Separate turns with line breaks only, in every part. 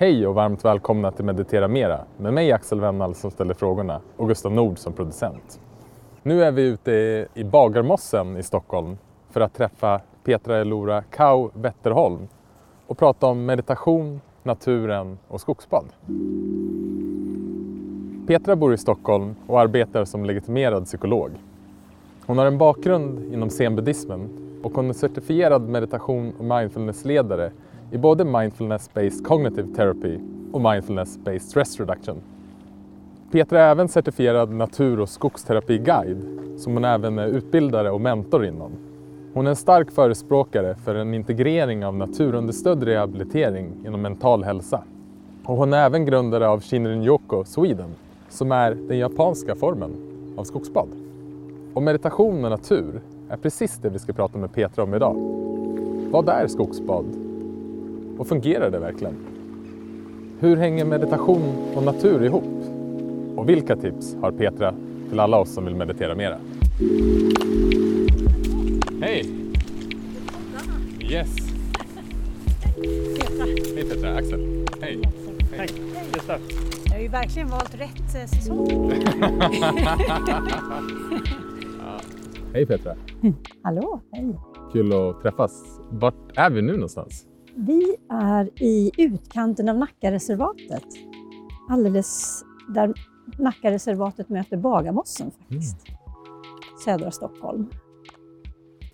Hej och varmt välkomna till Meditera Mera med mig Axel Wennall som ställer frågorna och Gustav Nord som producent. Nu är vi ute i Bagarmossen i Stockholm för att träffa Petra Elora Kau Wetterholm och prata om meditation, naturen och skogsbad. Petra bor i Stockholm och arbetar som legitimerad psykolog. Hon har en bakgrund inom zenbuddismen och hon är certifierad meditation och mindfulnessledare i både Mindfulness-Based Cognitive Therapy och Mindfulness-Based Stress Reduction. Petra är även certifierad natur och skogsterapiguide som hon även är utbildare och mentor inom. Hon är en stark förespråkare för en integrering av naturunderstödd rehabilitering inom mental hälsa. Och hon är även grundare av Shinrin-yoku Sweden som är den japanska formen av skogsbad. Och meditation och natur är precis det vi ska prata med Petra om idag. Vad är skogsbad? Och fungerar det verkligen? Hur hänger meditation och natur ihop? Och vilka tips har Petra till alla oss som vill meditera mera? Hej! Yes!
Petra.
Hej Petra, Axel. Hej!
Hej, Gustav.
Jag har ju verkligen valt rätt eh, säsong.
Hej Petra!
Hallå, hej.
Kul att träffas. Vart är vi nu någonstans?
Vi är i utkanten av Nackareservatet. Alldeles där Nackareservatet möter Bagarmossen faktiskt. Södra Stockholm.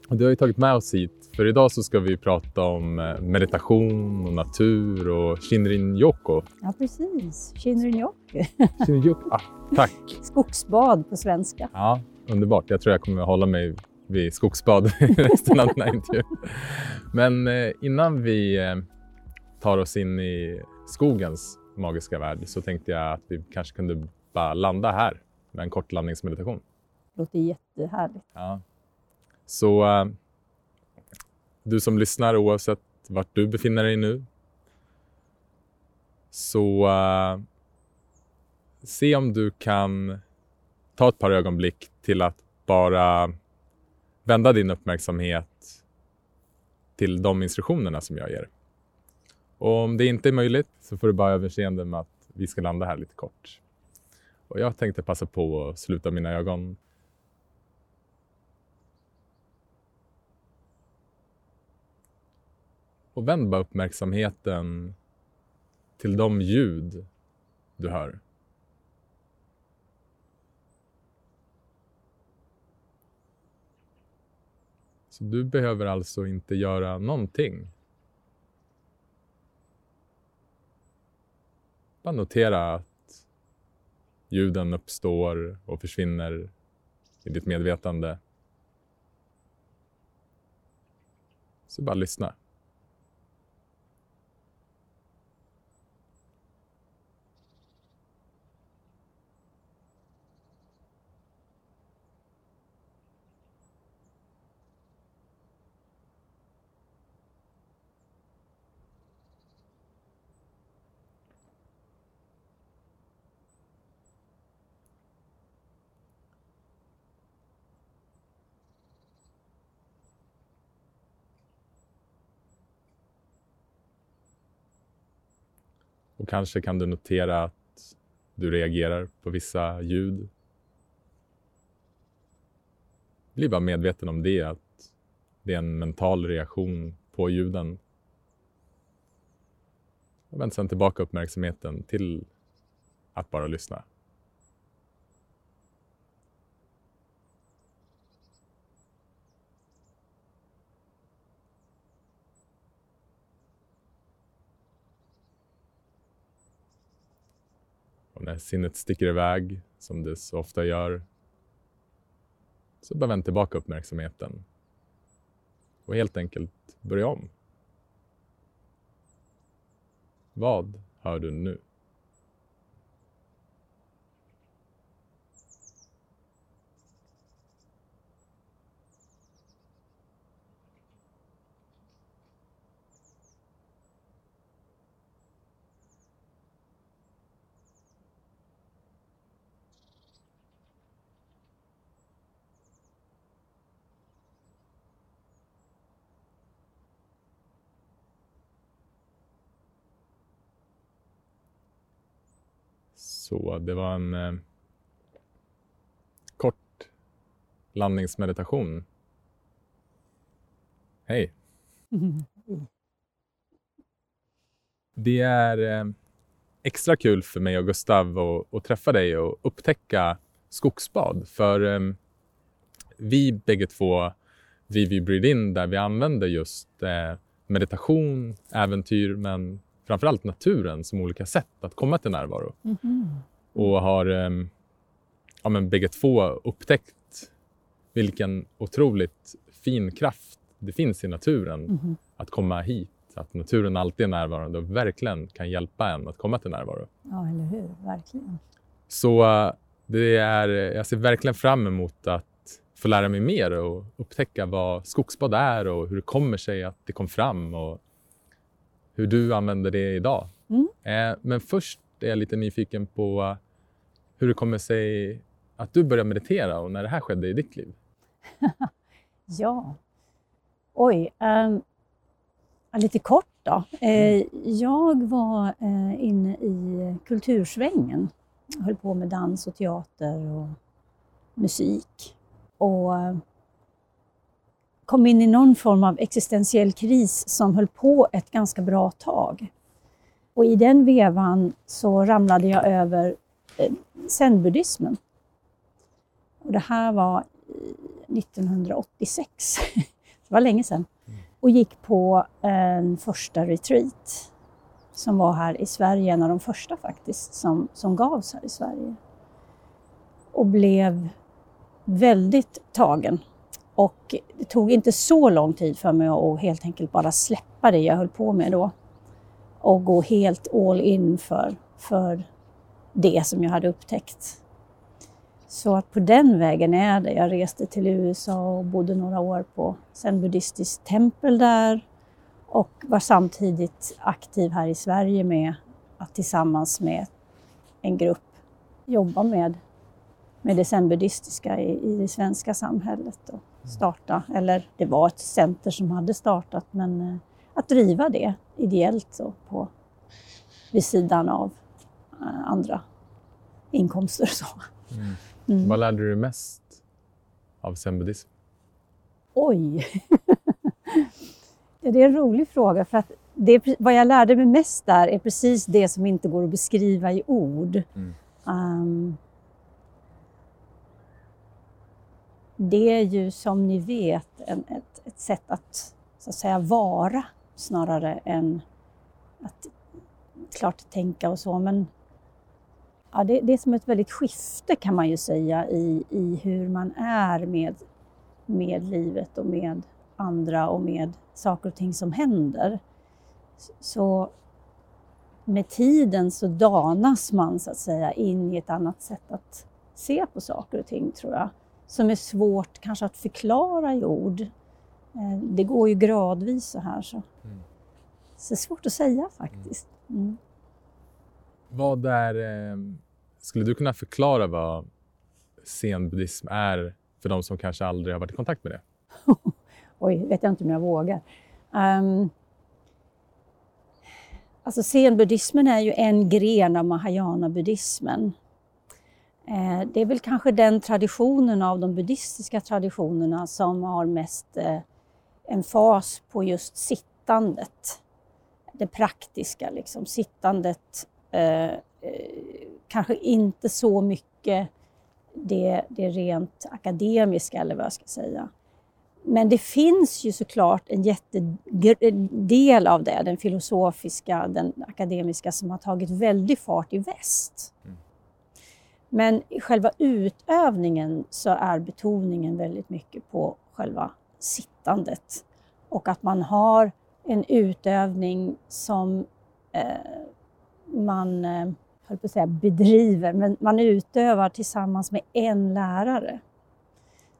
Och du har ju tagit med oss hit, för idag så ska vi prata om eh, meditation och natur och Shinrin-yoku.
Ja, precis. Shinrin-yoku.
Shinrin-yoku, ah, tack!
Skogsbad på svenska.
Ja, underbart. Jag tror jag kommer att hålla mig vid skogsbad resten av den här intervjun. Men eh, innan vi eh, tar oss in i skogens magiska värld så tänkte jag att vi kanske kunde bara landa här med en kort landningsmeditation.
Låter jättehärligt.
Ja. Så eh, du som lyssnar oavsett vart du befinner dig nu så se om du kan ta ett par ögonblick till att bara vända din uppmärksamhet till de instruktionerna som jag ger. Och om det inte är möjligt så får du bara överseende med att vi ska landa här lite kort. Och jag tänkte passa på att sluta mina ögon Och vänd bara uppmärksamheten till de ljud du hör. Så du behöver alltså inte göra någonting. Bara notera att ljuden uppstår och försvinner i ditt medvetande. Så bara lyssna. Och kanske kan du notera att du reagerar på vissa ljud. Bli bara medveten om det, att det är en mental reaktion på ljuden. Och vänd sedan tillbaka uppmärksamheten till att bara lyssna. När sinnet sticker iväg, som det så ofta gör, så bara vänd tillbaka uppmärksamheten och helt enkelt börja om. Vad hör du nu? Så det var en eh, kort landningsmeditation. Hej! Det är eh, extra kul för mig och Gustav att, att träffa dig och upptäcka skogsbad. För eh, vi bägge två driver Breathe In där vi använder just eh, meditation, äventyr men framförallt naturen som olika sätt att komma till närvaro.
Mhm.
Och har eh, ja, men bägge två upptäckt vilken otroligt fin kraft det finns i naturen
Mhm.
att komma hit. Att naturen alltid är närvarande och verkligen kan hjälpa en att komma till närvaro.
Ja, eller hur? Verkligen.
Så eh, det är, jag ser verkligen fram emot att få lära mig mer och upptäcka vad skogsbad är och hur det kommer sig att det kom fram och hur du använder det idag.
Mm.
Eh, Men först är jag lite nyfiken på hur det kommer sig att du började meditera och när det här skedde i ditt liv.
Ja. Oj. ja, lite kort då. Eh, jag var eh, inne i kultursvängen. Jag höll på med dans och teater och musik. Och kom in i någon form av existentiell kris som höll på ett ganska bra tag. Och i den vevan så ramlade jag över eh, zenbuddismen. Och det här var eh, 1986. Det var länge sedan. Och gick på en första retreat som var här i Sverige, en av de första faktiskt, som, som gavs här i Sverige. Och blev väldigt tagen. Och det tog inte så lång tid för mig att helt enkelt bara släppa det jag höll på med då. Och gå helt all in för, för det som jag hade upptäckt. Så att på den vägen är det. Jag reste till USA och bodde några år på zen buddhistiskt tempel där och var samtidigt aktiv här i Sverige med att tillsammans med en grupp jobba med, med det zen buddhistiska i, i det svenska samhället. Då starta, eller det var ett center som hade startat, men eh, att driva det ideellt så på, vid sidan av eh, andra inkomster. och Så. Mm.
Vad lärde du mest av zenbuddism?
Oj! Det är en rolig fråga för att det, vad jag lärde mig mest där är precis det som inte går att beskriva i ord.
Mm.
Ehm, det är ju som ni vet en, ett, ett sätt att, så att säga, vara snarare än att klart tänka och så. Men ja, det, det är som ett väldigt skifte kan man ju säga i, i hur man är med, med livet och med andra och med saker och ting som händer. Så med tiden så danas man så att säga in i ett annat sätt att se på saker och ting tror jag. Som är svårt kanske att förklara i ord. Eh, Det går ju gradvis så här så.
Mm.
Så det är svårt att säga faktiskt. Mm.
Vad är, eh, skulle du kunna förklara vad zenbuddism är för de som kanske aldrig har varit i kontakt med det?
Oj, vet jag inte om jag vågar. Um, alltså zenbuddismen är ju en gren av mahayana-buddhismen. Eh, det är väl kanske den traditionen av de buddhistiska traditionerna som har mest eh, en fas på just sittandet. Det praktiska, liksom. Sittandet. Eh, eh, kanske inte så mycket det, det rent akademiska, eller vad jag ska säga. Men det finns ju såklart en jättedel av det, den filosofiska, den akademiska, som har tagit väldigt fart i väst.
Mm.
Men i själva utövningen så är betoningen väldigt mycket på själva sittandet. Och att man har en utövning som eh, man, eh, höll på att säga bedriver, men man utövar tillsammans med en lärare.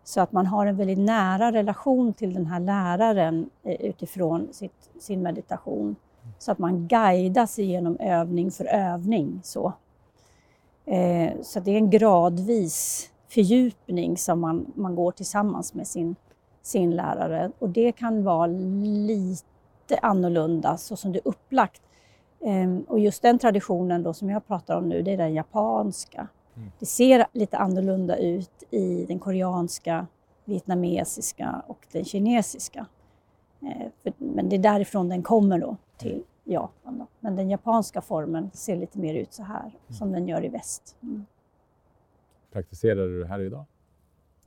Så att man har en väldigt nära relation till den här läraren eh, utifrån sitt, sin meditation. Så att man guidas igenom övning för övning. Så, så det är en gradvis fördjupning som man, man går tillsammans med sin, sin lärare. Och det kan vara lite annorlunda så som det är upplagt. Ehm, och just den traditionen då som jag pratar om nu, det är den japanska.
Mm.
Det ser lite annorlunda ut i den koreanska, vietnamesiska och den kinesiska. Eh, men det är därifrån den kommer då till Japan. Då. Men den japanska formen ser lite mer ut så här, som den gör i väst. Mm.
Praktiserar du det här idag?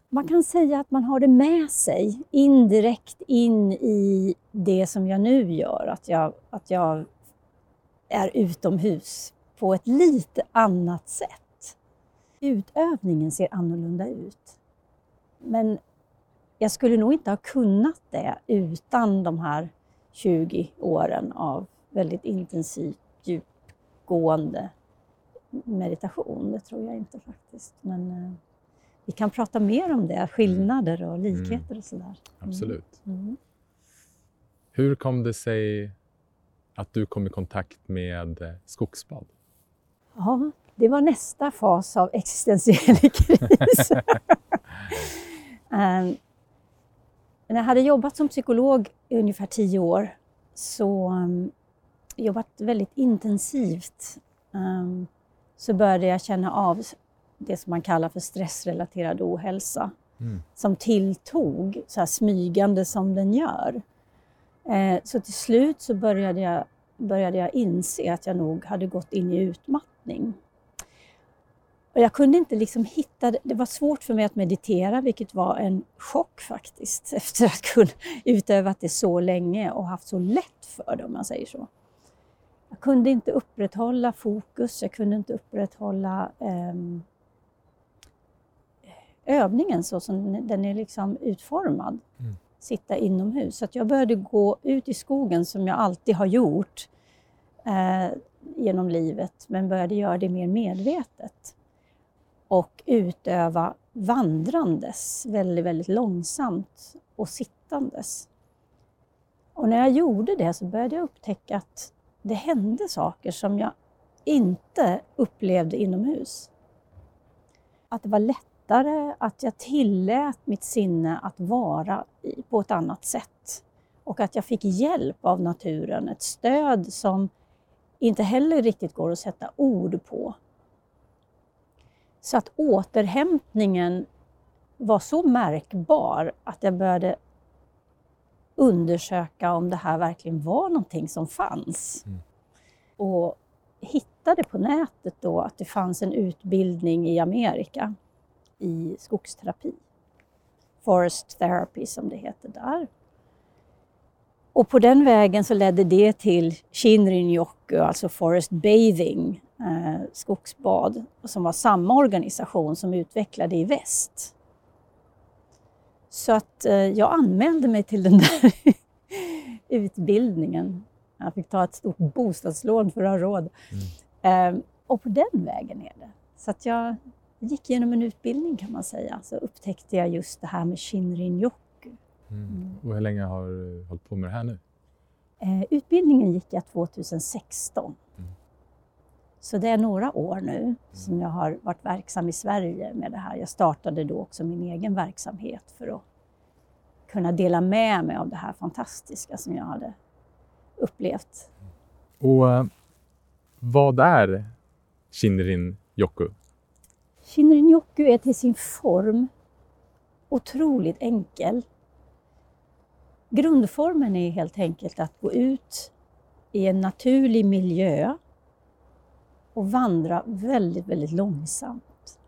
Man kan säga att man har det med sig indirekt in i det som jag nu gör. Att jag, att jag är utomhus på ett lite annat sätt. Utövningen ser annorlunda ut. Men jag skulle nog inte ha kunnat det utan de här 20 åren av väldigt intensivt, djupgående meditation. Det tror jag inte faktiskt. Men eh, vi kan prata mer om det, skillnader och likheter och sådär. Mm.
Absolut.
Mm.
Hur kom det sig att du kom i kontakt med eh, skogsbad?
Ja, det var nästa fas av existentiell kris. Ehm, när jag hade jobbat som psykolog i ungefär tio år så um, jobbat väldigt intensivt um, så började jag känna av det som man kallar för stressrelaterad ohälsa
Mm.
som tilltog så här smygande som den gör. Eh, så till slut så började jag, började jag inse att jag nog hade gått in i utmattning. Och jag kunde inte liksom hitta, det var svårt för mig att meditera vilket var en chock faktiskt efter att kunna utövat det så länge och haft så lätt för det om man säger så. Jag kunde inte upprätthålla fokus, jag kunde inte upprätthålla ehm, övningen så som den är liksom utformad.
Mm.
Sitta inomhus. Så jag började gå ut i skogen som jag alltid har gjort eh, genom livet, men började göra det mer medvetet. Och utöva vandrandes väldigt, väldigt långsamt och sittandes. Och när jag gjorde det så började jag upptäcka att det hände saker som jag inte upplevde inomhus. Att det var lättare, att jag tillät mitt sinne att vara på ett annat sätt. Och att jag fick hjälp av naturen, ett stöd som inte heller riktigt går att sätta ord på. Så att återhämtningen var så märkbar att jag började undersöka om det här verkligen var någonting som fanns.
Mm.
Och hittade på nätet då att det fanns en utbildning i Amerika i skogsterapi. Forest therapy som det heter där. Och på den vägen så ledde det till Shinrin-yoku, alltså forest bathing, eh, skogsbad, som var samma organisation som utvecklade i väst. Så att eh, jag anmälde mig till den där utbildningen. Jag fick ta ett stort bostadslån för att ha råd. Eh, och på den vägen är det. Så att jag gick igenom en utbildning kan man säga. Så upptäckte jag just det här med Shinrin-yoku.
Mm. Och hur länge har du hållit på med det här nu?
Eh, utbildningen gick jag 2016.
Mm.
Så det är några år nu som jag har varit verksam i Sverige med det här. Jag startade då också min egen verksamhet för att kunna dela med mig av det här fantastiska som jag hade upplevt.
Och eh, vad är Shinrin Yoku?
Shinrin-yoku är till sin form otroligt enkel. Grundformen är helt enkelt att gå ut i en naturlig miljö och vandra väldigt, väldigt långsamt.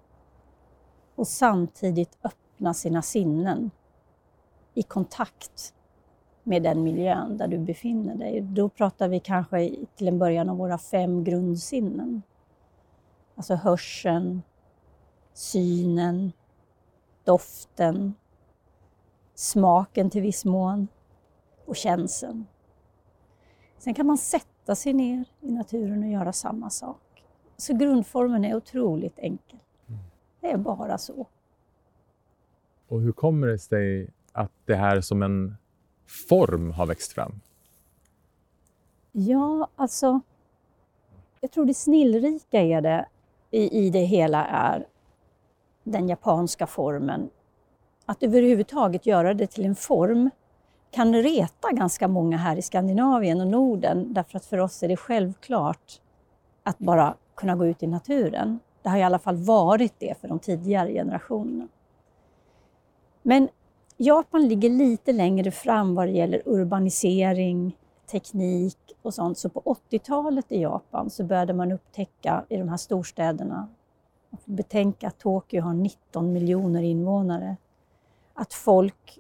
Och samtidigt öppna sina sinnen i kontakt med den miljön där du befinner dig. Då pratar vi kanske till en början om våra fem grundsinnen. Alltså hörseln, synen, doften, smaken till viss mån och känseln. Sen kan man sätta sig ner i naturen och göra samma sak. Så grundformen är otroligt enkel. Det är bara så.
Och hur kommer det sig att det här som en form har växt fram?
Ja, alltså. Jag tror det snillrika är det i, i det hela är den japanska formen. Att överhuvudtaget göra det till en form kan reta ganska många här i Skandinavien och Norden därför att för oss är det självklart att bara kunna gå ut i naturen. Det har i alla fall varit det för de tidigare generationerna. Men Japan ligger lite längre fram vad det gäller urbanisering, teknik och sånt. Så på 80-talet i Japan så började man upptäcka i de här storstäderna, man får betänka att Tokyo har 19 miljoner invånare, att folk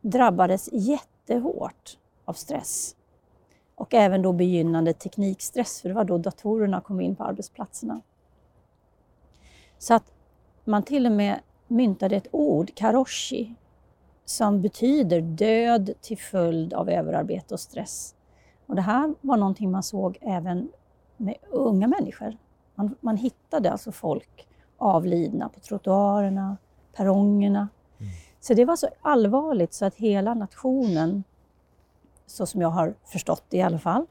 drabbades jättehårt av stress. Och även då begynnande teknikstress, för det var då datorerna kom in på arbetsplatserna. Så att man till och med myntade ett ord, karoshi, som betyder död till följd av överarbete och stress. Och det här var någonting man såg även med unga människor. Man, man hittade alltså folk avlidna på trottoarerna, perrongerna. Mm. Så det var så allvarligt så att hela nationen, så som jag har förstått det i alla fall,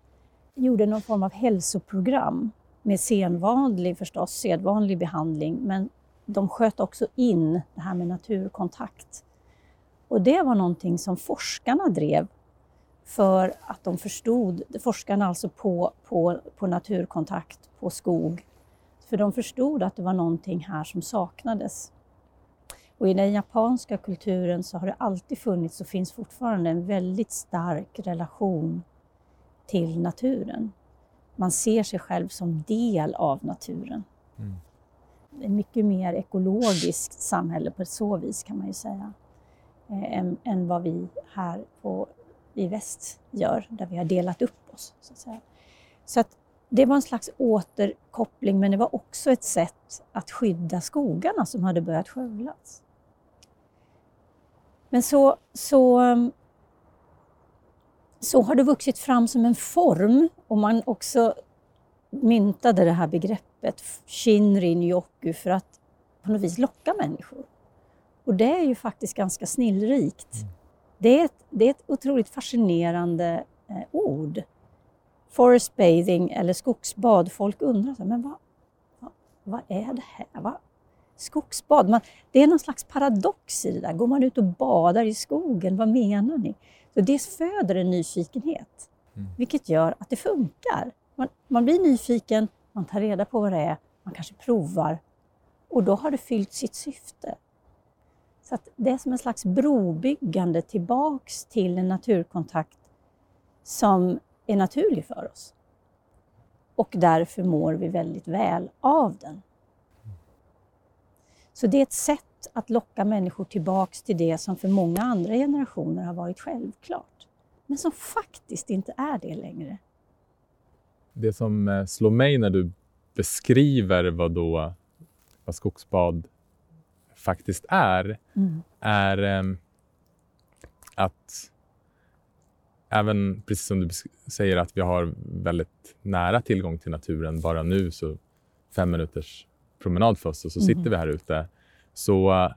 gjorde någon form av hälsoprogram med sedvanlig, förstås, sedvanlig behandling, men de sköt också in det här med naturkontakt. Och det var någonting som forskarna drev för att de förstod, forskarna alltså på, på, på naturkontakt, på skog, för de förstod att det var någonting här som saknades. Och i den japanska kulturen så har det alltid funnits och finns fortfarande en väldigt stark relation till naturen. Man ser sig själv som del av naturen. Mm. Ett mycket mer ekologiskt samhälle på så vis kan man ju säga, eh, än, än vad vi här på, i väst gör, där vi har delat upp oss. Så att, säga. Så att det var en slags återkoppling, men det var också ett sätt att skydda skogarna som hade börjat skövlas. Men så, så, så har det vuxit fram som en form och man också myntade det här begreppet Shinrin Yoku för att på något vis locka människor. Och det är ju faktiskt ganska snillrikt. Mm. Det är ett, det är ett otroligt fascinerande eh, ord. Forest bathing eller skogsbad. Folk undrar, men vad, vad, vad är det här? Vad, skogsbad. Man, det är någon slags paradox i det där. Går man ut och badar i skogen, vad menar ni? Så det föder en nyfikenhet, mm. vilket gör att det funkar. Man, man blir nyfiken, man tar reda på vad det är, man kanske provar och då har det fyllt sitt syfte. Så det är som en slags brobyggande tillbaks till en naturkontakt som är naturlig för oss. Och därför mår vi väldigt väl av den. Så det är ett sätt att locka människor tillbaks till det som för många andra generationer har varit självklart, men som faktiskt inte är det längre.
Det som eh, slår mig när du beskriver vad, då, vad skogsbad faktiskt är, mm. är um, att även, precis som du säger, att vi har väldigt nära tillgång till naturen. Bara nu så fem minuters promenad för oss och så mm. sitter vi här ute. Så uh,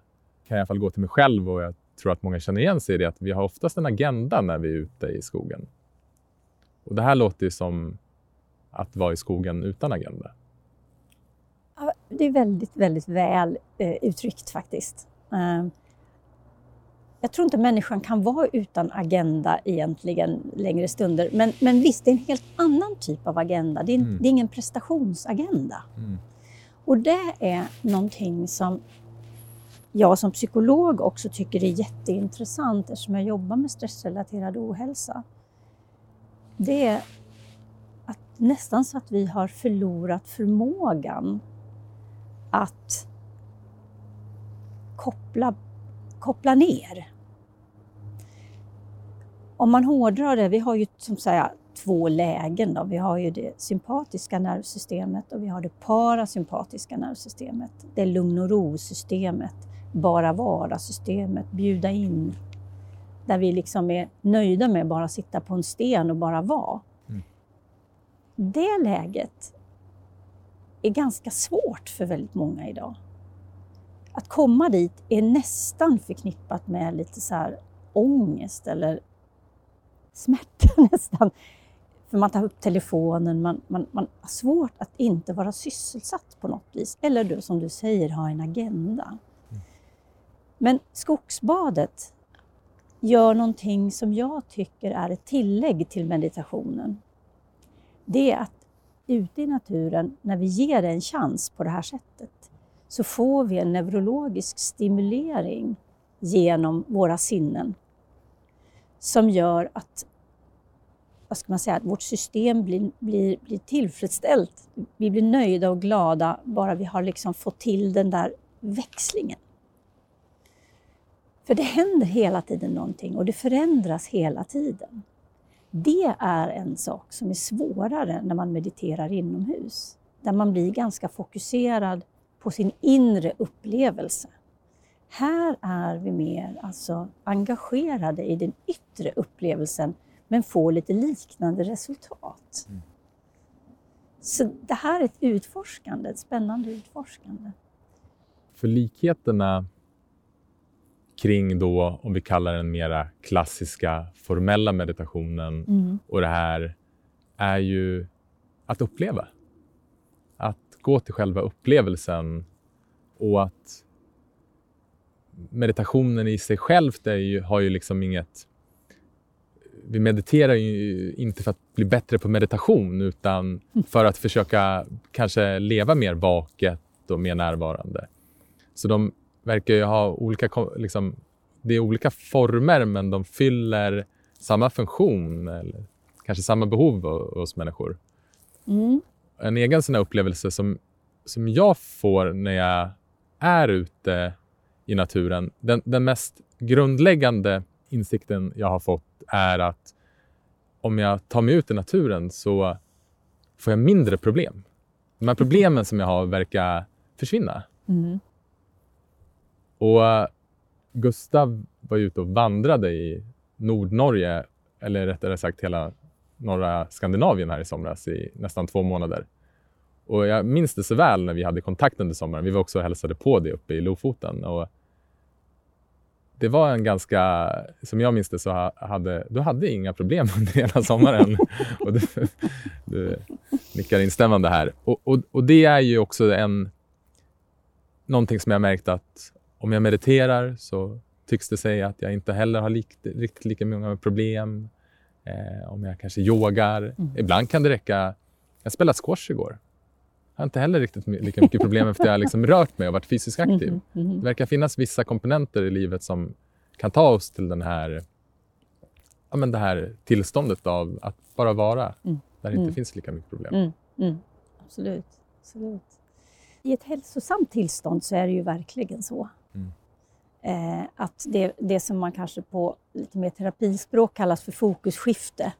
kan jag i alla fall gå till mig själv och jag tror att många känner igen sig i det, att vi har oftast en agenda när vi är ute i skogen. Och det här låter ju som att vara i skogen utan agenda.
Ja, det är väldigt, väldigt väl eh, uttryckt faktiskt. Uh, jag tror inte människan kan vara utan agenda egentligen längre stunder. Men, men visst, det är en helt annan typ av agenda. Det är, mm. det är ingen prestationsagenda. Mm. Och det är någonting som jag som psykolog också tycker är jätteintressant eftersom jag jobbar med stressrelaterad ohälsa. Det är att nästan så att vi har förlorat förmågan att koppla, koppla ner. Om man hårdrar det, vi har ju som säga två lägen. Då. Vi har ju det sympatiska nervsystemet och vi har det parasympatiska nervsystemet. Det är lugn och ro-systemet, bara vara-systemet, bjuda in. Där vi liksom är nöjda med bara sitta på en sten och bara vara. Mm. Det läget är ganska svårt för väldigt många idag. Att komma dit är nästan förknippat med lite så här ångest eller smärta nästan. För man tar upp telefonen, man, man, man har svårt att inte vara sysselsatt på något vis. Eller du, som du säger, ha en agenda. Men skogsbadet gör någonting som jag tycker är ett tillägg till meditationen. Det är att ute i naturen, när vi ger det en chans på det här sättet, så får vi en neurologisk stimulering genom våra sinnen som gör att vad ska man säga, att vårt system blir, blir, blir tillfredsställt. Vi blir nöjda och glada bara vi har liksom fått till den där växlingen. För det händer hela tiden någonting och det förändras hela tiden. Det är en sak som är svårare när man mediterar inomhus. Där man blir ganska fokuserad på sin inre upplevelse. Här är vi mer alltså engagerade i den yttre upplevelsen men får lite liknande resultat. Mm. Så det här är ett utforskande, ett spännande utforskande.
För likheterna kring då, om vi kallar den mera klassiska formella meditationen mm. och det här är ju att uppleva. Att gå till själva upplevelsen och att meditationen i sig själv ju, har ju liksom inget... Vi mediterar ju inte för att bli bättre på meditation utan för att försöka kanske leva mer vaket och mer närvarande. Så de verkar ju ha olika... Liksom, det är olika former men de fyller samma funktion eller kanske samma behov hos människor. Mm. En egen sån upplevelse som, som jag får när jag är ute i naturen. Den, den mest grundläggande insikten jag har fått är att om jag tar mig ut i naturen så får jag mindre problem. De här problemen som jag har verkar försvinna. Mm. Och Gustav var ute och vandrade i Nordnorge, eller rättare sagt hela norra Skandinavien här i somras i nästan två månader. Och jag minns det så väl när vi hade kontakt under sommaren. Vi var också och hälsade på det uppe i Lofoten. Och det var en ganska, som jag minns det, så hade du hade inga problem under hela sommaren. och du, du nickar instämmande här. Och, och, och, det är ju också en, någonting som jag märkt att om jag mediterar så tycks det sig att jag inte heller har likt, riktigt lika många problem. Eh, om jag kanske yogar. Mm. Ibland kan det räcka. Jag spelade squash igår. Har inte heller riktigt lika mycket problem efter jag liksom rört mig och varit fysiskt aktiv. Mm, mm, det verkar finnas vissa komponenter i livet som kan ta oss till den här, ja, men det här tillståndet av att bara vara, mm. där det inte mm. finns lika mycket problem.
Mm, mm. Absolut. Absolut. I ett hälsosamt tillstånd så är det ju verkligen så. Eh, att det, det som man kanske på lite mer terapispråk kallas för fokusskifte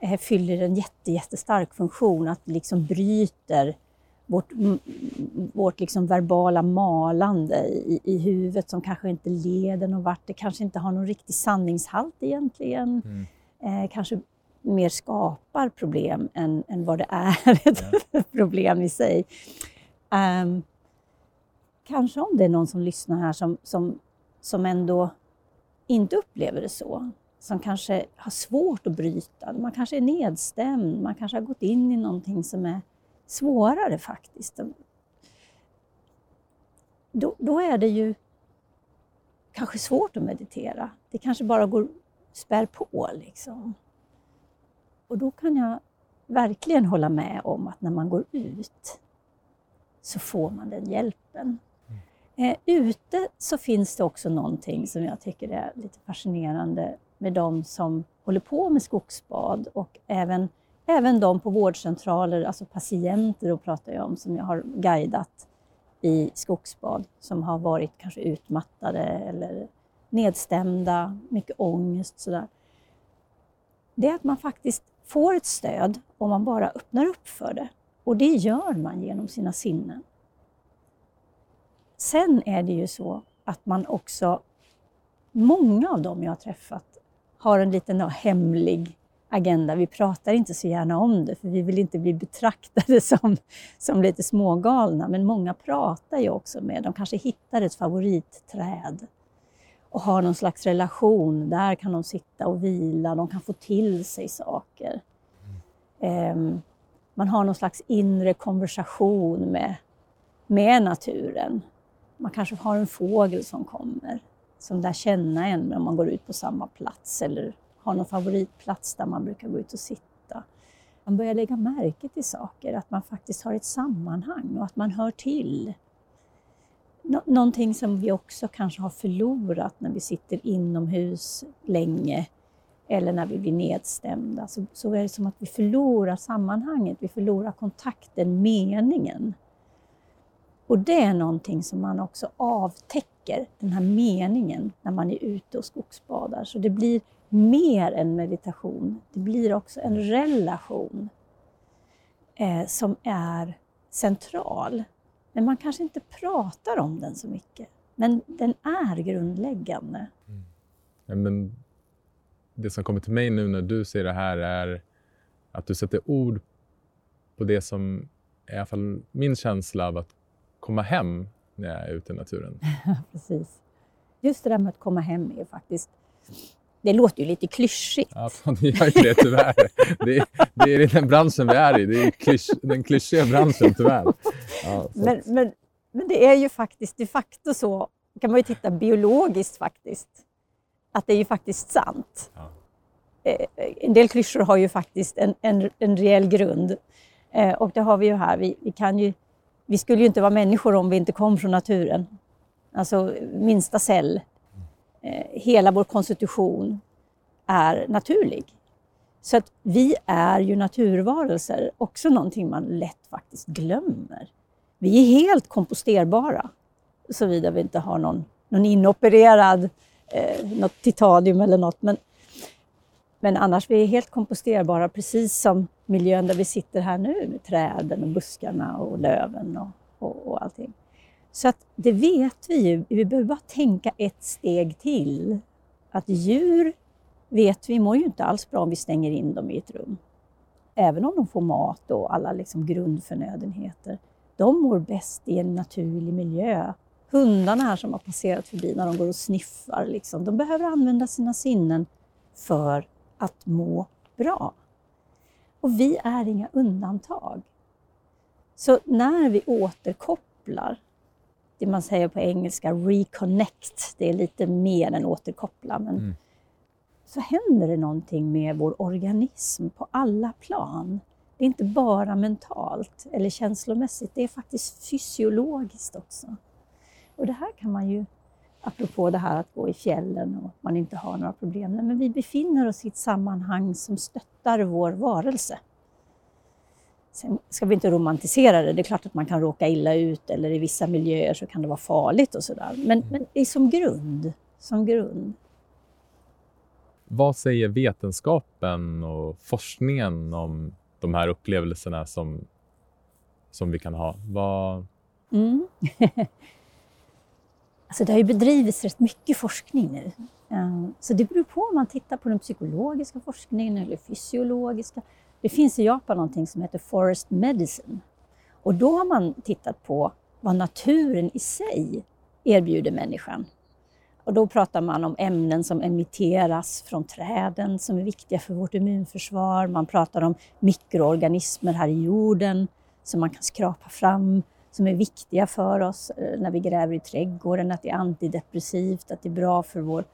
eh, fyller en jätte, jättestark funktion. Att det liksom bryter vårt, vårt liksom verbala malande i, i huvudet som kanske inte leder någon vart. Det kanske inte har någon riktig sanningshalt egentligen. Mm. Eh, kanske mer skapar problem än, än vad det är ett ja. problem i sig. Um, kanske om det är någon som lyssnar här som, som, som ändå inte upplever det så. Som kanske har svårt att bryta. Man kanske är nedstämd, man kanske har gått in i någonting som är svårare faktiskt. Då, då är det ju kanske svårt att meditera. Det kanske bara går spär på liksom. Och då kan jag verkligen hålla med om att när man går ut så får man den hjälpen. Eh, ute så finns det också någonting som jag tycker är lite fascinerande med de som håller på med skogsbad och även, även de på vårdcentraler, alltså patienter då pratar jag om, som jag har guidat i skogsbad som har varit kanske utmattade eller nedstämda, mycket ångest sådär. Det är att man faktiskt får ett stöd om man bara öppnar upp för det. Och det gör man genom sina sinnen. Sen är det ju så att man också, många av dem jag har träffat har en liten hemlig agenda. Vi pratar inte så gärna om det för vi vill inte bli betraktade som, som lite smågalna. Men många pratar ju också med, de kanske hittar ett favoritträd och har någon slags relation. Där kan de sitta och vila, de kan få till sig saker. Um, man har någon slags inre konversation med, med naturen. Man kanske har en fågel som kommer. som lär känna en om man går ut på samma plats eller har någon favoritplats där man brukar gå ut och sitta. Man börjar lägga märke till saker, att man faktiskt har ett sammanhang och att man hör till. Nå någonting som vi också kanske har förlorat när vi sitter inomhus länge eller när vi blir nedstämda, så, så är det som att vi förlorar sammanhanget, vi förlorar kontakten, meningen. Och det är någonting som man också avtäcker, den här meningen, när man är ute och skogsbadar. Så det blir mer än meditation, det blir också en relation eh, som är central. Men man kanske inte pratar om den så mycket. Men den är grundläggande. Mm.
Ja, men det som kommer till mig nu när du säger det här är att du sätter ord på det som är i alla fall min känsla av att komma hem när jag är ute i naturen.
Precis. Just det där med att komma hem är faktiskt det låter ju lite klyschigt.
Ja, det gör ju det tyvärr. Det är, det är den branschen vi är i. Det är klysch, den klyschiga branschen tyvärr.
Ja, men, men, men det är ju faktiskt de facto så, kan man ju titta biologiskt faktiskt, att det är ju faktiskt sant. Ja. Eh, en del klyschor har ju faktiskt en, en, en reell grund. Eh, och det har vi ju här. Vi, vi, kan ju, vi skulle ju inte vara människor om vi inte kom från naturen. Alltså minsta cell. Eh, hela vår konstitution är naturlig. Så att vi är ju naturvarelser, också någonting man lätt faktiskt glömmer. Vi är helt komposterbara, såvida vi inte har någon, någon inopererad eh, något titanium eller något. Men, men annars vi är helt komposterbara, precis som miljön där vi sitter här nu med träden och buskarna och löven och, och, och allting. Så att det vet vi ju. Vi behöver bara tänka ett steg till. Att djur vet vi mår ju inte alls bra om vi stänger in dem i ett rum. Även om de får mat och alla liksom grundförnödenheter. De mår bäst i en naturlig miljö hundarna här som har passerat förbi när de går och sniffar, liksom, de behöver använda sina sinnen för att må bra. Och vi är inga undantag. Så när vi återkopplar, det man säger på engelska reconnect, det är lite mer än återkoppla, men mm. så händer det någonting med vår organism på alla plan. Det är inte bara mentalt eller känslomässigt, det är faktiskt fysiologiskt också. Och det här kan man ju, apropå det här att gå i fjällen och man inte har några problem, men vi befinner oss i ett sammanhang som stöttar vår varelse. Sen ska vi inte romantisera det, det är klart att man kan råka illa ut eller i vissa miljöer så kan det vara farligt och sådär. Men, mm. men det är som grund, som grund.
Vad säger vetenskapen och forskningen om de här upplevelserna som, som vi kan ha? Vad... Mm.
Alltså det har ju bedrivits rätt mycket forskning nu. Ehm, så det beror på om man tittar på den psykologiska forskningen eller fysiologiska. Det finns i Japan någonting som heter Forest Medicine. Och då har man tittat på vad naturen i sig erbjuder människan. Och då pratar man om ämnen som emitteras från träden som är viktiga för vårt immunförsvar. Man pratar om mikroorganismer här i jorden som man kan skrapa fram som är viktiga för oss eh, när vi gräver i trädgården, att det är antidepressivt, att det är bra för vår,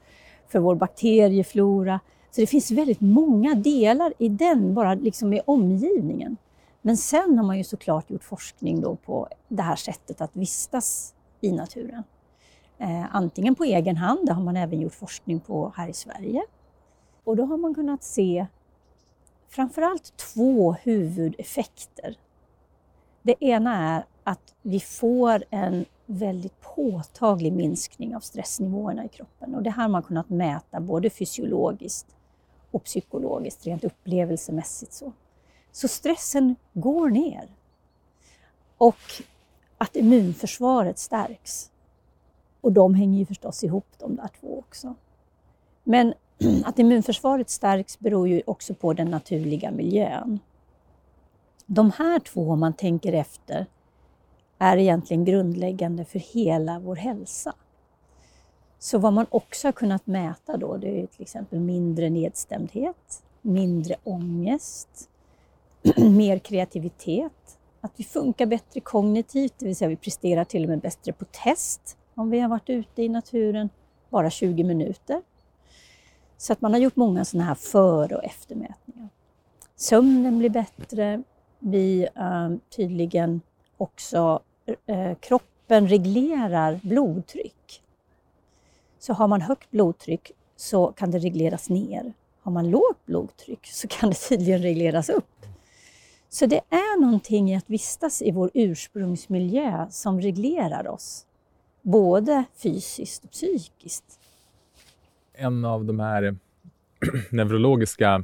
för vår bakterieflora. Så det finns väldigt många delar i den, bara liksom i omgivningen. Men sen har man ju såklart gjort forskning då på det här sättet att vistas i naturen. Eh, antingen på egen hand, det har man även gjort forskning på här i Sverige. Och då har man kunnat se framförallt två huvudeffekter. Det ena är att vi får en väldigt påtaglig minskning av stressnivåerna i kroppen. Och det här har man kunnat mäta både fysiologiskt och psykologiskt, rent upplevelsemässigt. Så, så stressen går ner. Och att immunförsvaret stärks. Och de hänger ju förstås ihop de där två också. Men att immunförsvaret stärks beror ju också på den naturliga miljön. De här två, om man tänker efter, är egentligen grundläggande för hela vår hälsa. Så vad man också har kunnat mäta då, det är till exempel mindre nedstämdhet, mindre ångest, mer kreativitet, att vi funkar bättre kognitivt, det vill säga vi presterar till och med bättre på test om vi har varit ute i naturen bara 20 minuter. Så att man har gjort många sådana här före och eftermätningar. Sömnen blir bättre, vi äh, tydligen också, äh, kroppen reglerar blodtryck. Så har man högt blodtryck så kan det regleras ner. Har man lågt blodtryck så kan det tydligen regleras upp. Så det är någonting i att vistas i vår ursprungsmiljö som reglerar oss, både fysiskt och psykiskt.
En av de här neurologiska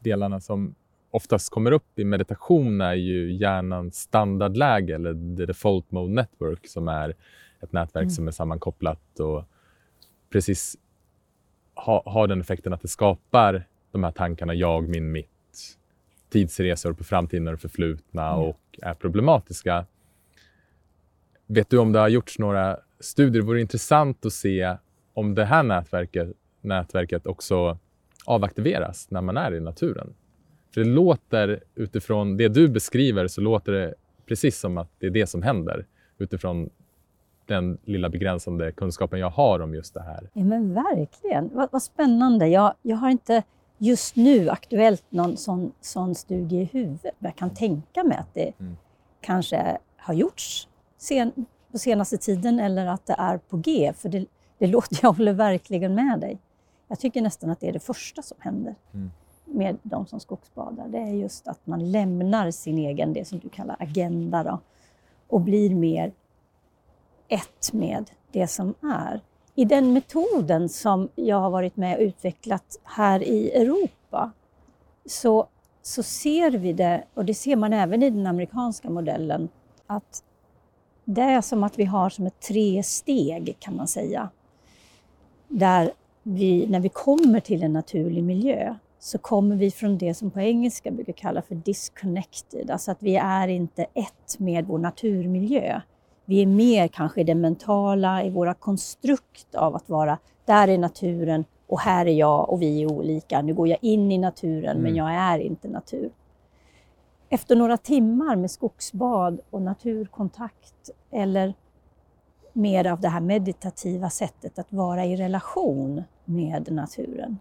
delarna som oftast kommer upp i meditation är ju hjärnans standardläge eller the default mode network som är ett nätverk mm. som är sammankopplat och precis ha, har den effekten att det skapar de här tankarna jag, min, mitt, tidsresor på framtiden och förflutna mm. och är problematiska. Vet du om det har gjorts några studier? Det vore intressant att se om det här nätverket, nätverket också avaktiveras när man är i naturen. För det låter utifrån det du beskriver så låter det precis som att det är det som händer utifrån den lilla begränsande kunskapen jag har om just det här.
Ja men verkligen, vad, vad spännande. Jag, jag har inte just nu aktuellt någon sån, sån studie i huvudet, men jag kan tänka mig att det mm. kanske har gjorts sen, på senaste tiden eller att det är på G, för det, det låter, jag håller verkligen med dig. Jag tycker nästan att det är det första som händer mm. med de som skogsbadar. Det är just att man lämnar sin egen, det som du kallar agenda, då, och blir mer ett med det som är. I den metoden som jag har varit med och utvecklat här i Europa så, så ser vi det, och det ser man även i den amerikanska modellen, att det är som att vi har som ett tre steg kan man säga. Där vi, när vi kommer till en naturlig miljö så kommer vi från det som på engelska brukar kallas för disconnected, alltså att vi är inte ett med vår naturmiljö. Vi är mer kanske i det mentala, i våra konstrukt av att vara där är naturen och här är jag och vi är olika. Nu går jag in i naturen mm. men jag är inte natur. Efter några timmar med skogsbad och naturkontakt eller mer av det här meditativa sättet att vara i relation med naturen.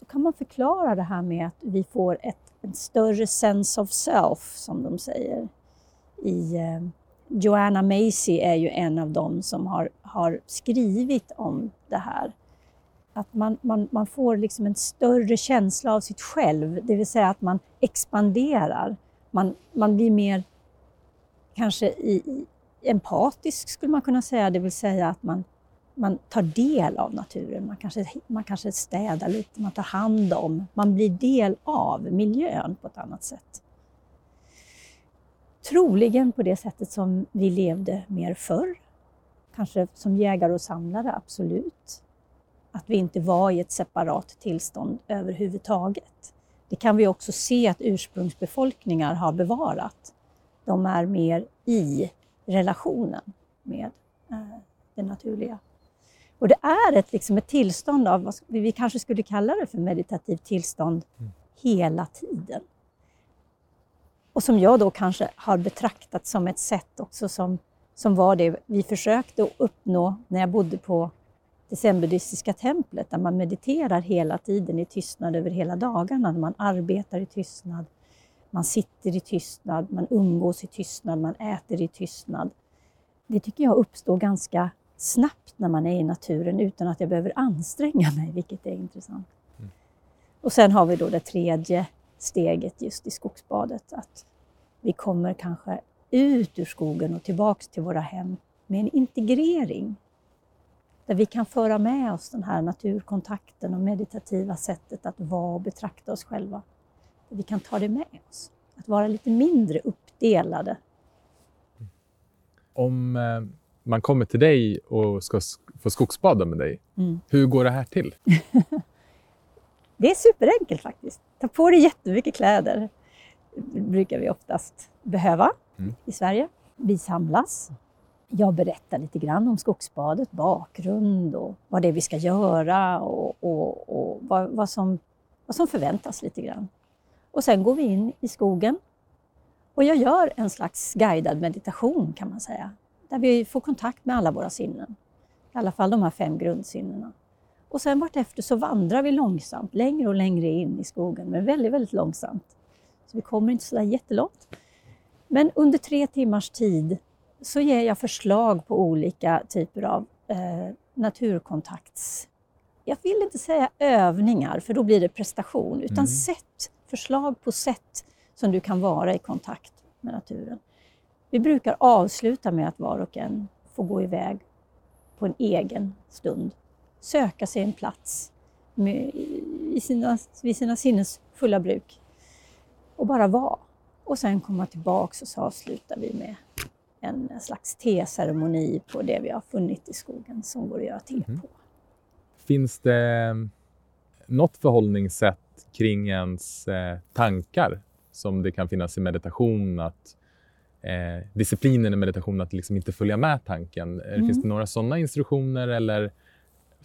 Då kan man förklara det här med att vi får ett, en större sense of self, som de säger, i eh, Joanna Macy är ju en av dem som har, har skrivit om det här. Att man, man, man får liksom en större känsla av sitt själv, det vill säga att man expanderar. Man, man blir mer kanske i, empatisk skulle man kunna säga, det vill säga att man, man tar del av naturen. Man kanske, man kanske städar lite, man tar hand om, man blir del av miljön på ett annat sätt. Troligen på det sättet som vi levde mer förr. Kanske som jägare och samlare, absolut. Att vi inte var i ett separat tillstånd överhuvudtaget. Det kan vi också se att ursprungsbefolkningar har bevarat. De är mer i relationen med eh, det naturliga. Och det är ett, liksom ett tillstånd av, vad vi kanske skulle kalla det för meditativt tillstånd, mm. hela tiden. Och som jag då kanske har betraktat som ett sätt också som, som var det vi försökte uppnå när jag bodde på det zenbuddistiska templet, där man mediterar hela tiden i tystnad över hela dagarna. Man arbetar i tystnad, man sitter i tystnad, man umgås i tystnad, man äter i tystnad. Det tycker jag uppstår ganska snabbt när man är i naturen utan att jag behöver anstränga mig, vilket är intressant. Mm. Och sen har vi då det tredje steget just i skogsbadet. Att vi kommer kanske ut ur skogen och tillbaks till våra hem med en integrering. Där vi kan föra med oss den här naturkontakten och meditativa sättet att vara och betrakta oss själva. Vi kan ta det med oss. Att vara lite mindre uppdelade.
Om eh, man kommer till dig och ska få skogsbada med dig, mm. hur går det här till?
Det är superenkelt faktiskt. Ta på dig jättemycket kläder. Brukar vi oftast behöva mm. i Sverige. Vi samlas. Jag berättar lite grann om skogsbadet, bakgrund och vad det är vi ska göra och, och, och vad, vad, som, vad som förväntas lite grann. Och sen går vi in i skogen och jag gör en slags guidad meditation kan man säga. Där vi får kontakt med alla våra sinnen. I alla fall de här fem grundsinnena. Och sen vartefter så vandrar vi långsamt, längre och längre in i skogen, men väldigt, väldigt långsamt. Så vi kommer inte så där jättelångt. Men under tre timmars tid så ger jag förslag på olika typer av eh, naturkontakts... Jag vill inte säga övningar, för då blir det prestation, utan
Mm.
sätt, förslag på sätt som du kan vara i kontakt med naturen. Vi brukar avsluta med att var och en får gå iväg på en egen stund, söka sig en plats med, i sina, vid sina sinnes fulla bruk och bara vara. Och sen komma tillbaks och så avslutar vi med en slags teceremoni på det vi har funnit i skogen som går att göra te
Mhm.
på.
Finns det något förhållningssätt kring ens eh, tankar som det kan finnas i meditation? Att, eh, disciplinen i meditation att liksom inte följa med tanken. Eh,
Mm.
Finns det några sådana instruktioner eller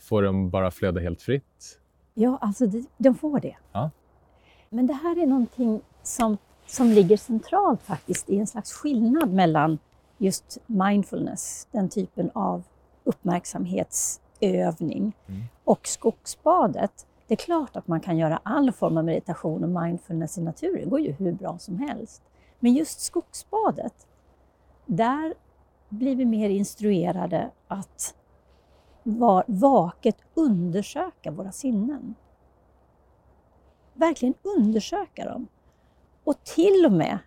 får de bara flöda helt fritt?
Ja, alltså de, de får det.
Ja.
Men det här är någonting som, som ligger centralt faktiskt i en slags skillnad mellan just mindfulness, den typen av uppmärksamhetsövning,
Mm.
och skogsbadet. Det är klart att man kan göra all form av meditation och mindfulness i naturen, det går ju hur bra som helst. Men just skogsbadet, där blir vi mer instruerade att var, vaket undersöka våra sinnen. Verkligen undersöka dem. Och till och med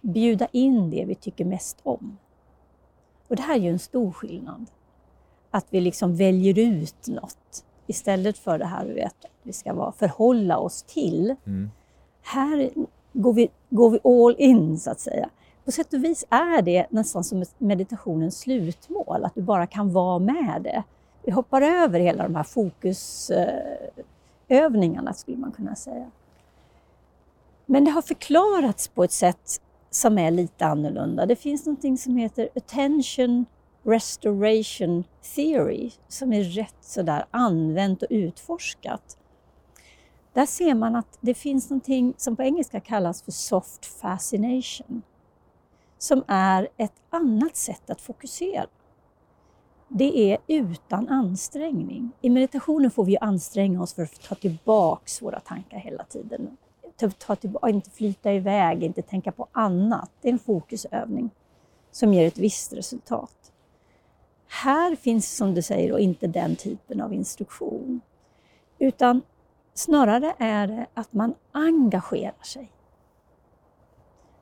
bjuda in det vi tycker mest om. Och det här är ju en stor skillnad. Att vi liksom väljer ut något istället för det här vet att vi ska vara, förhålla oss till.
Mm.
Här går vi, går vi all in så att säga. På sätt och vis är det nästan som meditationens slutmål, att du bara kan vara med det. Vi hoppar över hela de här fokusövningarna skulle man kunna säga. Men det har förklarats på ett sätt som är lite annorlunda. Det finns något som heter attention restoration theory som är rätt sådär använt och utforskat. Där ser man att det finns något som på engelska kallas för soft fascination som är ett annat sätt att fokusera. Det är utan ansträngning. I meditationen får vi ju anstränga oss för att ta tillbaks våra tankar hela tiden. Ta, tillbaka, inte flyta iväg, inte tänka på annat. Det är en fokusövning som ger ett visst resultat. Här finns, som du säger, inte den typen av instruktion. Utan snarare är det att man engagerar sig.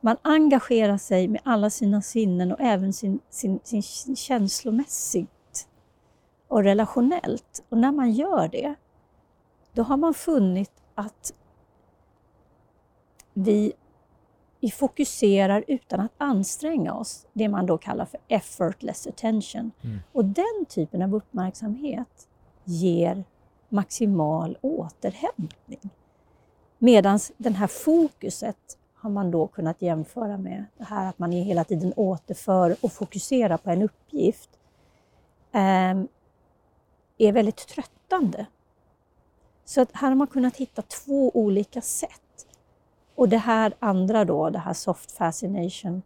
Man engagerar sig med alla sina sinnen och även sin, sin, sin känslomässigt och relationellt. Och när man gör det, då har man funnit att vi, vi fokuserar utan att anstränga oss, det man då kallar för effortless attention.
Mm.
Och den typen av uppmärksamhet ger maximal återhämtning. Medan den här fokuset har man då kunnat jämföra med det här att man hela tiden återför och fokuserar på en uppgift eh, är väldigt tröttande. Så att här har man kunnat hitta två olika sätt. Och det här andra då, det här soft fascination,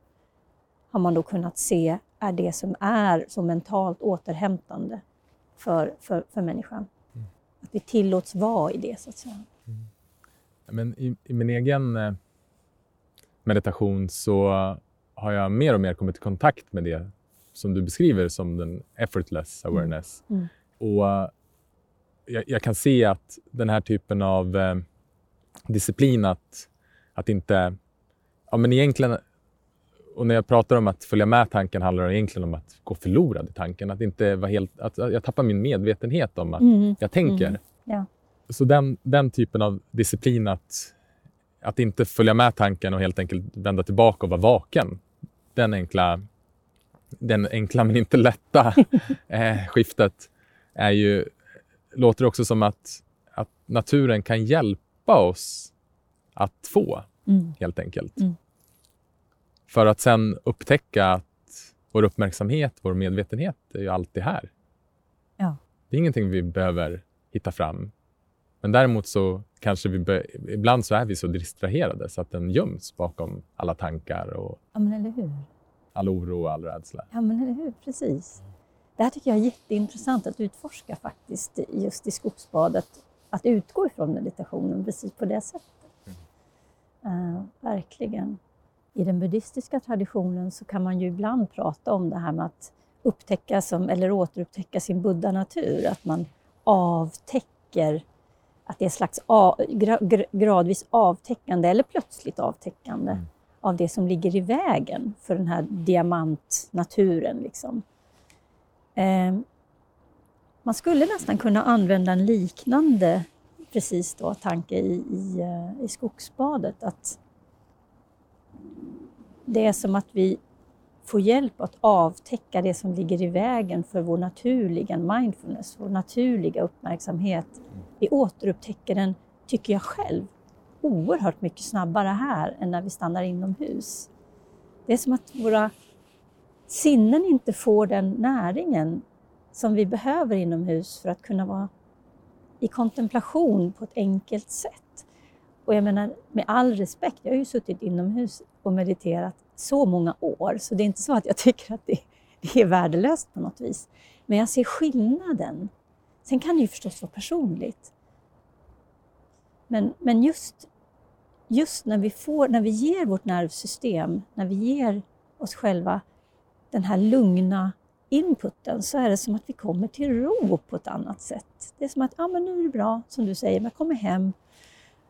har man då kunnat se är det som är så mentalt återhämtande för, för, för människan.
Mm.
Att vi tillåts vara i det så att säga.
Men i, i min egen eh, meditation så har jag mer och mer kommit i kontakt med det som du beskriver som den effortless awareness.
Mm.
Och eh, jag, jag kan se att den här typen av eh, disciplin att, att inte... Ja, men egentligen, och när jag pratar om att följa med tanken handlar det egentligen om att gå förlorad i tanken. Att inte vara helt, att att jag tappar min medvetenhet om att
Mm.
jag tänker.
Mm. Ja.
Så den, den typen av disciplin att, att inte följa med tanken och helt enkelt vända tillbaka och vara vaken. Den enkla, den enkla men inte lätta eh, skiftet är ju, låter också som att, att naturen kan hjälpa oss att få,
Mm.
helt enkelt.
Mm.
För att sen upptäcka att vår uppmärksamhet, vår medvetenhet är ju alltid här.
Ja.
Det är ingenting vi behöver hitta fram. Men däremot så kanske vi ibland så är vi så distraherade så att den göms bakom alla tankar och
ja, men eller hur?
all oro och all rädsla.
Ja, men eller hur? Precis. Det här tycker jag är jätteintressant att utforska faktiskt, just i skogsbadet. Att utgå ifrån meditationen precis på det sättet. Uh, verkligen. I den buddhistiska traditionen så kan man ju ibland prata om det här med att upptäcka som, eller återupptäcka sin buddha-natur. Att man avtäcker, att det är ett slags av, gradvis avtäckande eller plötsligt avtäckande mm. av det som ligger i vägen för den här diamantnaturen. Liksom. Eh, man skulle nästan kunna använda en liknande precis då, tanke i, i, eh, i skogsbadet. Att det är som att vi får hjälp att avtäcka det som ligger i vägen för vår naturliga mindfulness, vår naturliga uppmärksamhet. Vi återupptäcker den, tycker jag själv, oerhört mycket snabbare här än när vi stannar inomhus. Det är som att våra sinnen inte får den näringen som vi behöver inomhus för att kunna vara i kontemplation på ett enkelt sätt. Och jag menar, med all respekt, jag har ju suttit inomhus och mediterat så många år, så det är inte så att jag tycker att det, det är värdelöst på något vis. Men jag ser skillnaden. Sen kan det ju förstås vara personligt. Men, men just, just när, vi får, när vi ger vårt nervsystem, när vi ger oss själva den här lugna inputen så är det som att vi kommer till ro på ett annat sätt. Det är som att, ja men nu är det bra, som du säger, jag kommer hem.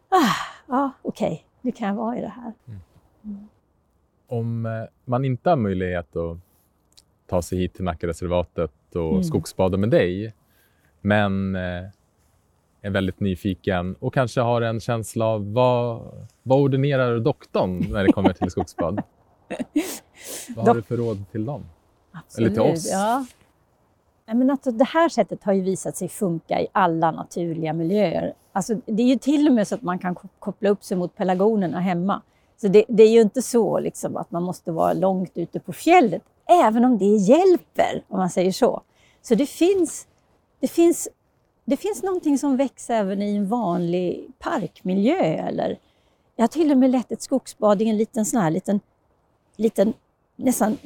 Ah, ja, okej, okay, nu kan jag vara i det här. Mm.
Om eh, man inte har möjlighet att ta sig hit till Nackareservatet och mm. skogsbada med dig, men eh, är väldigt nyfiken och kanske har en känsla av vad, vad ordinerar doktorn när det kommer till skogsbad? vad har du för råd till dem?
Absolut, Eller till oss? Ja. men alltså, det här sättet har ju visat sig funka i alla naturliga miljöer. Alltså, det är ju till och med så att man kan koppla upp sig mot pelargonerna hemma. Så det, det är ju inte så liksom, att man måste vara långt ute på fjället, även om det hjälper, om man säger så. Så det finns, det finns, det finns någonting som växer även i en vanlig parkmiljö. Eller, jag har till och med lett ett skogsbad i en liten, sån här, liten, liten nästan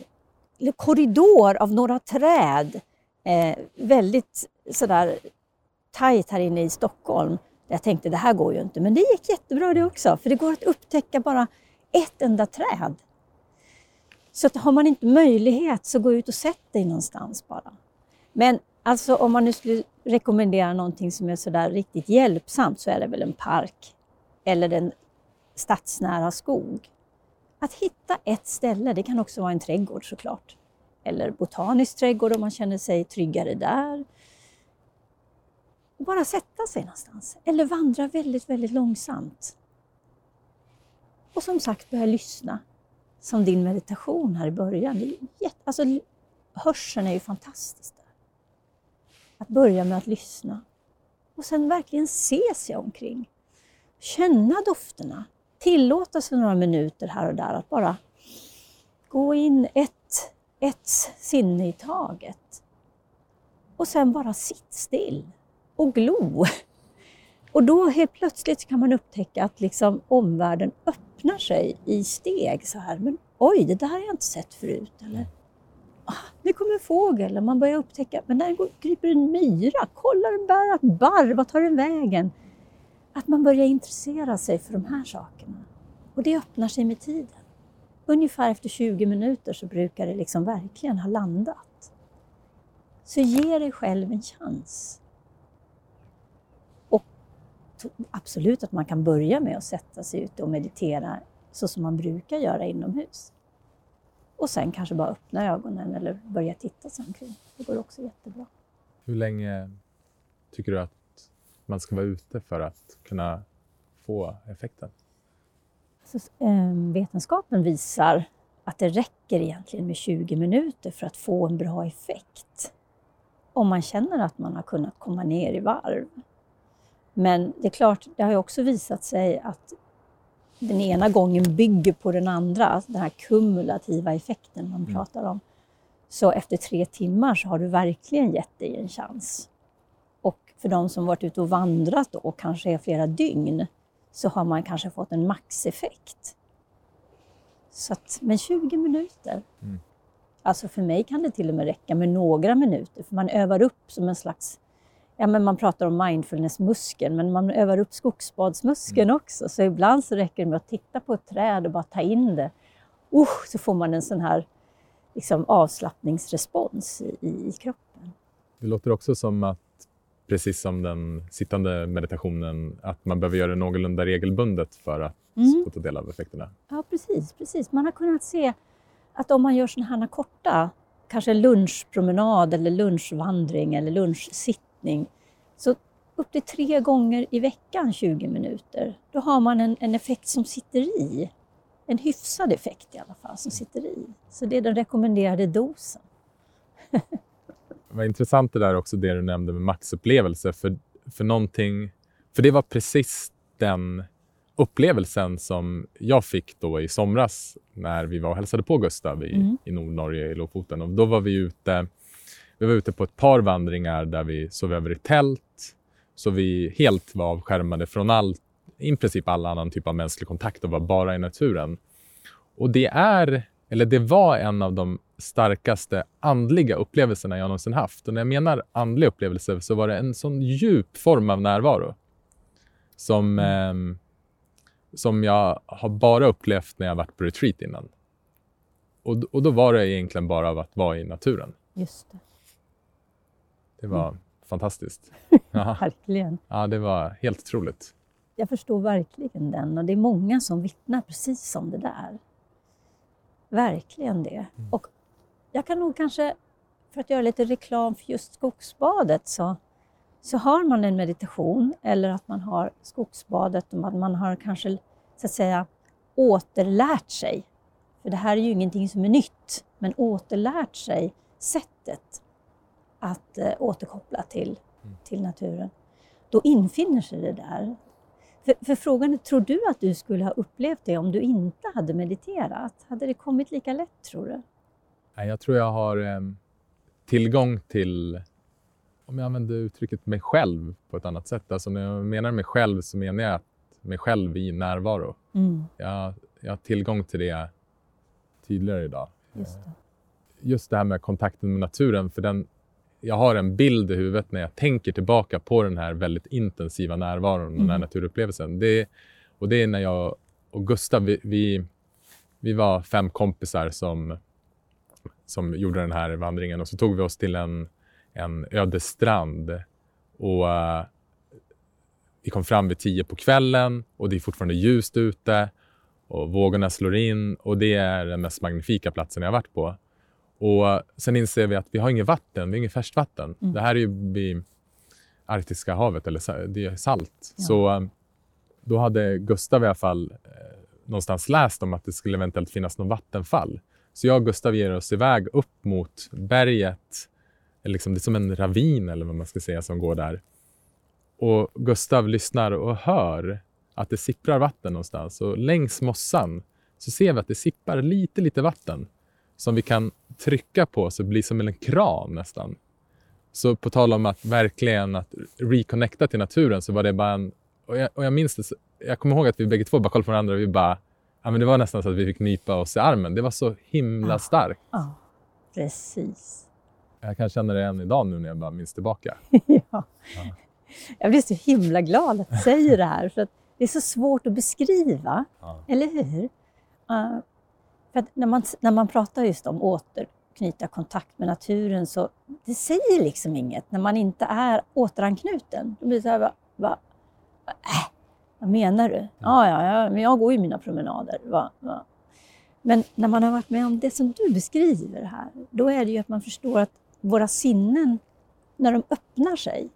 korridor av några träd. Eh, väldigt sådär tajt här inne i Stockholm. Jag tänkte det här går ju inte, men det gick jättebra det också. För det går att upptäcka bara ett enda träd. Så att har man inte möjlighet så gå ut och sätt dig någonstans bara. Men alltså om man nu skulle rekommendera någonting som är sådär riktigt hjälpsamt så är det väl en park eller en stadsnära skog. Att hitta ett ställe, det kan också vara en trädgård såklart. Eller botanisk trädgård om man känner sig tryggare där. Och bara sätta sig någonstans. Eller vandra väldigt, väldigt långsamt. Och som sagt börja lyssna. Som din meditation här i början. jätte, alltså, hörseln är ju fantastisk. Där. Att börja med att lyssna. Och sen verkligen se sig omkring. Känna dofterna tillåta sig några minuter här och där att bara gå in ett, ett sinne i taget. Och sen bara sitt still och glo. Och då helt plötsligt kan man upptäcka att liksom omvärlden öppnar sig i steg så här. Men oj, det där har jag inte sett förut. Eller ah, nu kommer en fågel och man börjar upptäcka, men där kryper en myra. Kolla den bär ett barr, Vart tar den vägen? Att man börjar intressera sig för de här sakerna. Och det öppnar sig med tiden. Ungefär efter 20 minuter så brukar det liksom verkligen ha landat. Så ge dig själv en chans. Absolut att man kan börja med att sätta sig ute och meditera så som man brukar göra inomhus. Och sen kanske bara öppna ögonen eller börja titta sig omkring. Det går också jättebra.
Hur länge tycker du att man ska vara ute för att kunna få effekten?
Så, eh, vetenskapen visar att det räcker egentligen med 20 minuter för att få en bra effekt. Om man känner att man har kunnat komma ner i varv. Men det är klart, det har ju också visat sig att den ena gången bygger på den andra, den här kumulativa effekten man mm. pratar om. Så efter tre timmar så har du verkligen gett dig en chans för de som varit ute och vandrat och kanske är flera dygn så har man kanske fått en maxeffekt. Så att, men 20 minuter. Mm. Alltså för mig kan det till och med räcka med några minuter, för man övar upp som en slags Ja, men man pratar om mindfulnessmuskeln, men man övar upp skogsbadsmuskeln mm. också. Så ibland så räcker det med att titta på ett träd och bara ta in det. Uh, så får man en sån här liksom, avslappningsrespons i, i kroppen.
Det låter också som att, precis som den sittande meditationen, att man behöver göra det någorlunda regelbundet för att mm. få ta del av effekterna.
Ja, precis, precis. Man har kunnat se att om man gör sådana här korta, kanske lunchpromenad eller lunchvandring eller lunchsittning, så upp till tre gånger i veckan 20 minuter, då har man en, en effekt som sitter i. En hyfsad effekt i alla fall som sitter i. Så det är den rekommenderade dosen.
Vad intressant det där också det du nämnde med maxupplevelse, för, för någonting, för det var precis den upplevelsen som jag fick då i somras när vi var och hälsade på Gustav i, mm. i Nordnorge, i Lofoten. Och då var vi ute, vi var ute på ett par vandringar där vi sov över i tält. Så vi helt var avskärmade från allt, i princip all annan typ av mänsklig kontakt och var bara i naturen. Och det är, eller det var en av de starkaste andliga upplevelserna jag någonsin haft. Och när jag menar andlig upplevelse så var det en sån djup form av närvaro som eh, som jag har bara upplevt när jag varit på retreat innan. Och, och då var det egentligen bara av att vara i naturen.
Just det.
Det var mm. fantastiskt.
verkligen.
Ja, det var helt otroligt.
Jag förstår verkligen den och det är många som vittnar precis om det där. Verkligen det. Mm. Och jag kan nog kanske, för att göra lite reklam för just skogsbadet, så så har man en meditation eller att man har skogsbadet och man har kanske så att säga återlärt sig, för det här är ju ingenting som är nytt, men återlärt sig sättet att eh, återkoppla till, mm. till naturen, då infinner sig det där. För, för, frågan är, tror du att du skulle ha upplevt det om du inte hade mediterat? Hade det kommit lika lätt, tror du?
Jag tror jag har eh, tillgång till om jag använder uttrycket mig själv på ett annat sätt. Alltså när jag menar mig själv så menar jag mig själv i närvaro. Mm. Jag, jag har tillgång till det tydligare idag.
Just det.
Just det här med kontakten med naturen. För den, jag har en bild i huvudet när jag tänker tillbaka på den här väldigt intensiva närvaron, mm. den här mm. naturupplevelsen. Det, och det är när jag och Gustav, vi, vi, vi var fem kompisar som, som gjorde den här vandringen och så tog vi oss till en en öde strand. Och, uh, vi kom fram vid tio på kvällen och det är fortfarande ljust ute och vågorna slår in och det är den mest magnifika platsen jag varit på. Och sen inser vi att vi har inget vatten, vi har inget färskvatten. Mm. Det här är ju vid Arktiska havet, eller det är salt. Ja. Så uh, då hade Gustav i alla fall någonstans läst om att det skulle eventuellt finnas något vattenfall. Så jag och Gustav ger oss iväg upp mot berget liksom, det är som en ravin eller vad man ska säga som går där. Och Gustav lyssnar och hör att det sipprar vatten någonstans. Och längs mossan så ser vi att det sipprar lite, lite vatten som vi kan trycka på så det blir som en kran nästan. Så på tal om att verkligen att reconnecta till naturen så var det bara en... Och jag, och jag minns det, jag kommer ihåg att vi bägge två bara kollade på varandra och vi bara... Ja, men det var nästan så att vi fick nypa oss i armen. Det var så himla starkt.
Ja, precis.
Jag kan känna det än idag nu när jag bara minns tillbaka.
ja. ja. Jag blir så himla glad att du säger det här, för att det är så svårt att beskriva, ja. eller hur? Uh, för när, man, när man pratar just om återknyta kontakt med naturen, så det säger liksom inget när man inte är återanknuten. Då blir det så här, va, va, äh, vad menar du? Ja, ja, ja men jag går ju mina promenader. Va, va. Men när man har varit med om det som du beskriver här, då är det ju att man förstår att våra sinnen, när de öppnar sig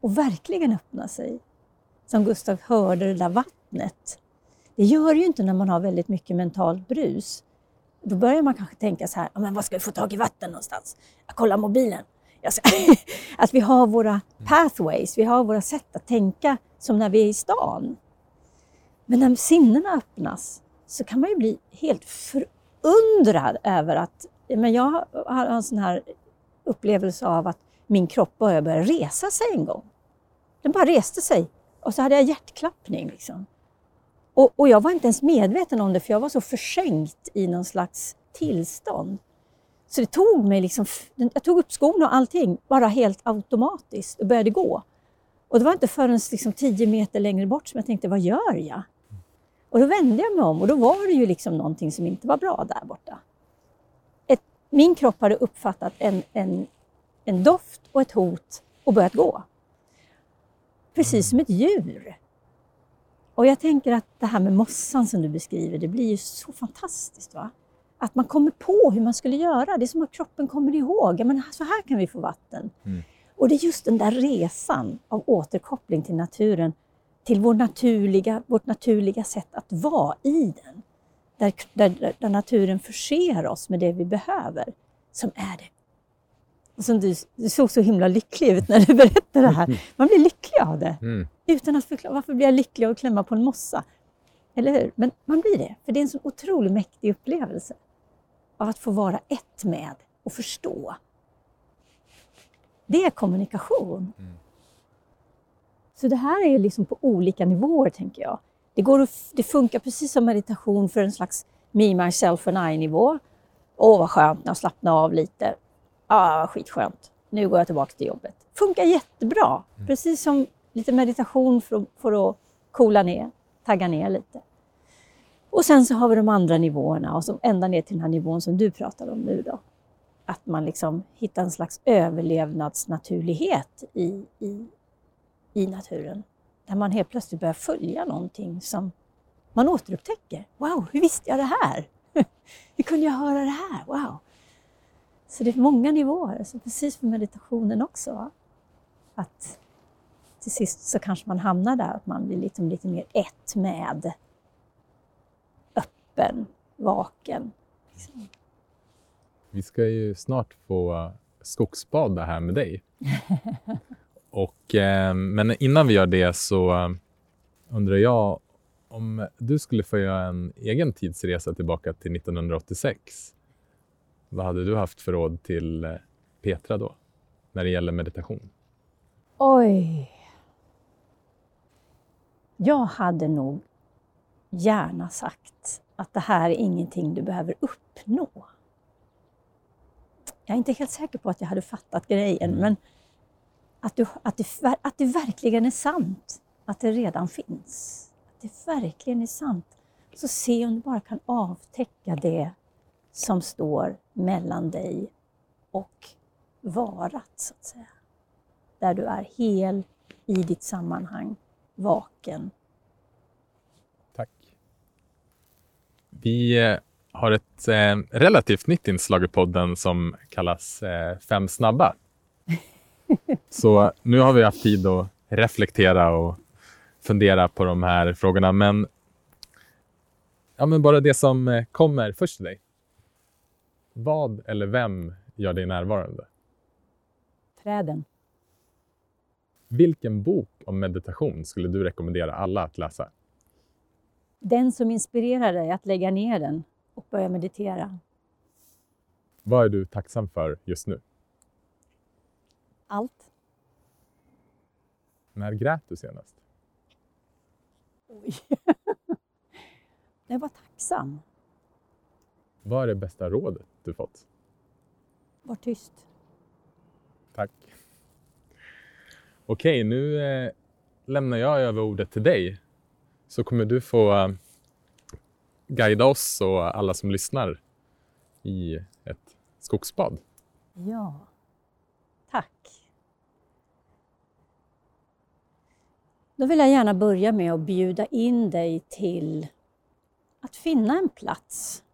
och verkligen öppnar sig, som Gustav hörde det där vattnet. Det gör ju inte när man har väldigt mycket mentalt brus. Då börjar man kanske tänka så här, men var ska vi få tag i vatten någonstans? Jag kollar mobilen. Jag ska... att vi har våra pathways, vi har våra sätt att tänka som när vi är i stan. Men när sinnena öppnas så kan man ju bli helt förundrad över att men jag har en sån här upplevelse av att min kropp började resa sig en gång. Den bara reste sig och så hade jag hjärtklappning. Liksom. Och, och, jag var inte ens medveten om det för jag var så försänkt i någon slags tillstånd. Så det tog mig liksom, jag tog upp skorna och allting, bara helt automatiskt och började gå. Och det var inte förrän liksom tio meter längre bort som jag tänkte, vad gör jag? Och då vände jag mig om och då var det ju liksom någonting som inte var bra där borta. Ett, min kropp hade uppfattat en, en, en doft och ett hot och börjat gå. Precis som ett djur. Och jag tänker att det här med mossan som du beskriver, det blir ju så fantastiskt. va? Att man kommer på hur man skulle göra. Det är som att kroppen kommer ihåg. Ja, men så här kan vi få vatten. Mm. Och det är just den där resan av återkoppling till naturen, till vår naturliga, vårt naturliga sätt att vara i den. Där, där, där naturen förser oss med det vi behöver, som är det som du, du såg så himla lycklig ut när du berättade det här. Man blir lycklig av det. Mm. Utan att förklara varför blir jag lycklig av att klämma på en mossa. Eller hur? Men man blir det, för det är en så otroligt mäktig upplevelse av att få vara ett med och förstå. Det är kommunikation. Mm. Så det här är liksom på olika nivåer, tänker jag. Det, går att, det funkar precis som meditation för en slags me, myself and I-nivå. Åh, vad skönt att slappna av lite ah, skitskönt, nu går jag tillbaka till jobbet. Funkar jättebra, mm. precis som lite meditation för, för att coola ner, tagga ner lite. Och sen så har vi de andra nivåerna och som ända ner till den här nivån som du pratar om nu då. Att man liksom hittar en slags överlevnadsnaturlighet i, i, i naturen. Där man helt plötsligt börjar följa någonting som man återupptäcker. Wow, hur visste jag det här? hur kunde jag höra det här? Wow! Så det är många nivåer, så precis för meditationen också. Att till sist så kanske man hamnar där, att man blir liksom lite mer ett med, öppen, vaken.
Vi ska ju snart få skogsbada här med dig. Och, eh, men innan vi gör det så undrar jag om du skulle få göra en egen tidsresa tillbaka till 1986 vad hade du haft för råd till eh, Petra då, när det gäller meditation?
Oj. Jag hade nog gärna sagt att det här är ingenting du behöver uppnå. Jag är inte helt säker på att jag hade fattat grejen, mm. men att, du, att, det, att det verkligen är sant, att det redan finns. Att det verkligen är sant. Så se om du bara kan avtäcka det som står mellan dig och varat, så att säga. Där du är hel i ditt sammanhang, vaken.
Tack. Vi eh, har ett eh, relativt nytt inslag i podden som kallas eh, Fem snabba. Så nu har vi haft tid att reflektera och fundera på de här frågorna, men, ja, men bara det som eh, kommer först till dig. Vad eller vem gör dig närvarande?
Träden.
Vilken bok om meditation skulle du rekommendera alla att läsa?
Den som inspirerar dig att lägga ner den och börja meditera.
Vad är du tacksam för just nu?
Allt.
När grät du senast?
Oj. jag var tacksam.
Vad är det bästa rådet du fått?
Var tyst.
Tack. Okej, nu eh, lämnar jag över ordet till dig. Så kommer du få eh, guida oss och alla som lyssnar i ett skogsbad.
Ja, tack. Då vill jag gärna börja med att bjuda in dig till att finna en plats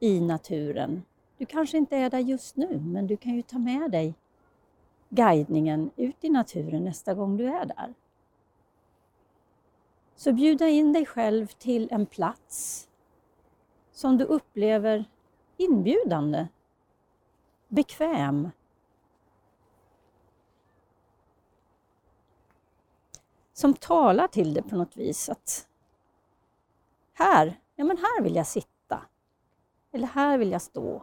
i naturen. Du kanske inte är där just nu, men du kan ju ta med dig guidningen ut i naturen nästa gång du är där. Så bjuda in dig själv till en plats som du upplever inbjudande, bekväm. Som talar till dig på något vis att här, ja men här vill jag sitta eller här vill jag stå.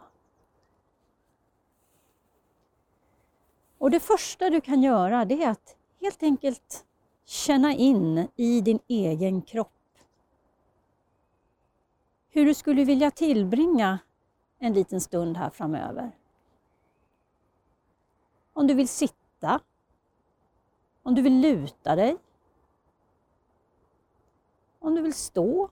Och det första du kan göra det är att helt enkelt känna in i din egen kropp hur du skulle vilja tillbringa en liten stund här framöver. Om du vill sitta. Om du vill luta dig. Om du vill stå.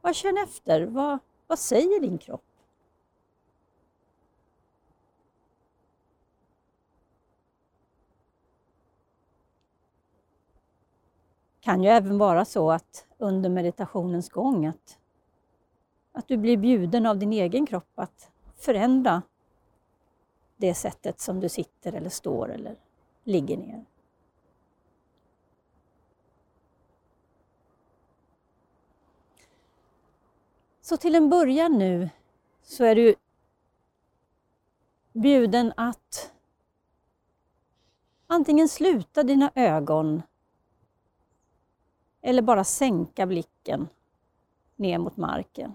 Vad känn efter. Vad, vad säger din kropp? Kan ju även vara så att under meditationens gång att, att du blir bjuden av din egen kropp att förändra det sättet som du sitter eller står eller ligger ner. Så till en början nu så är du bjuden att antingen sluta dina ögon eller bara sänka blicken ner mot marken.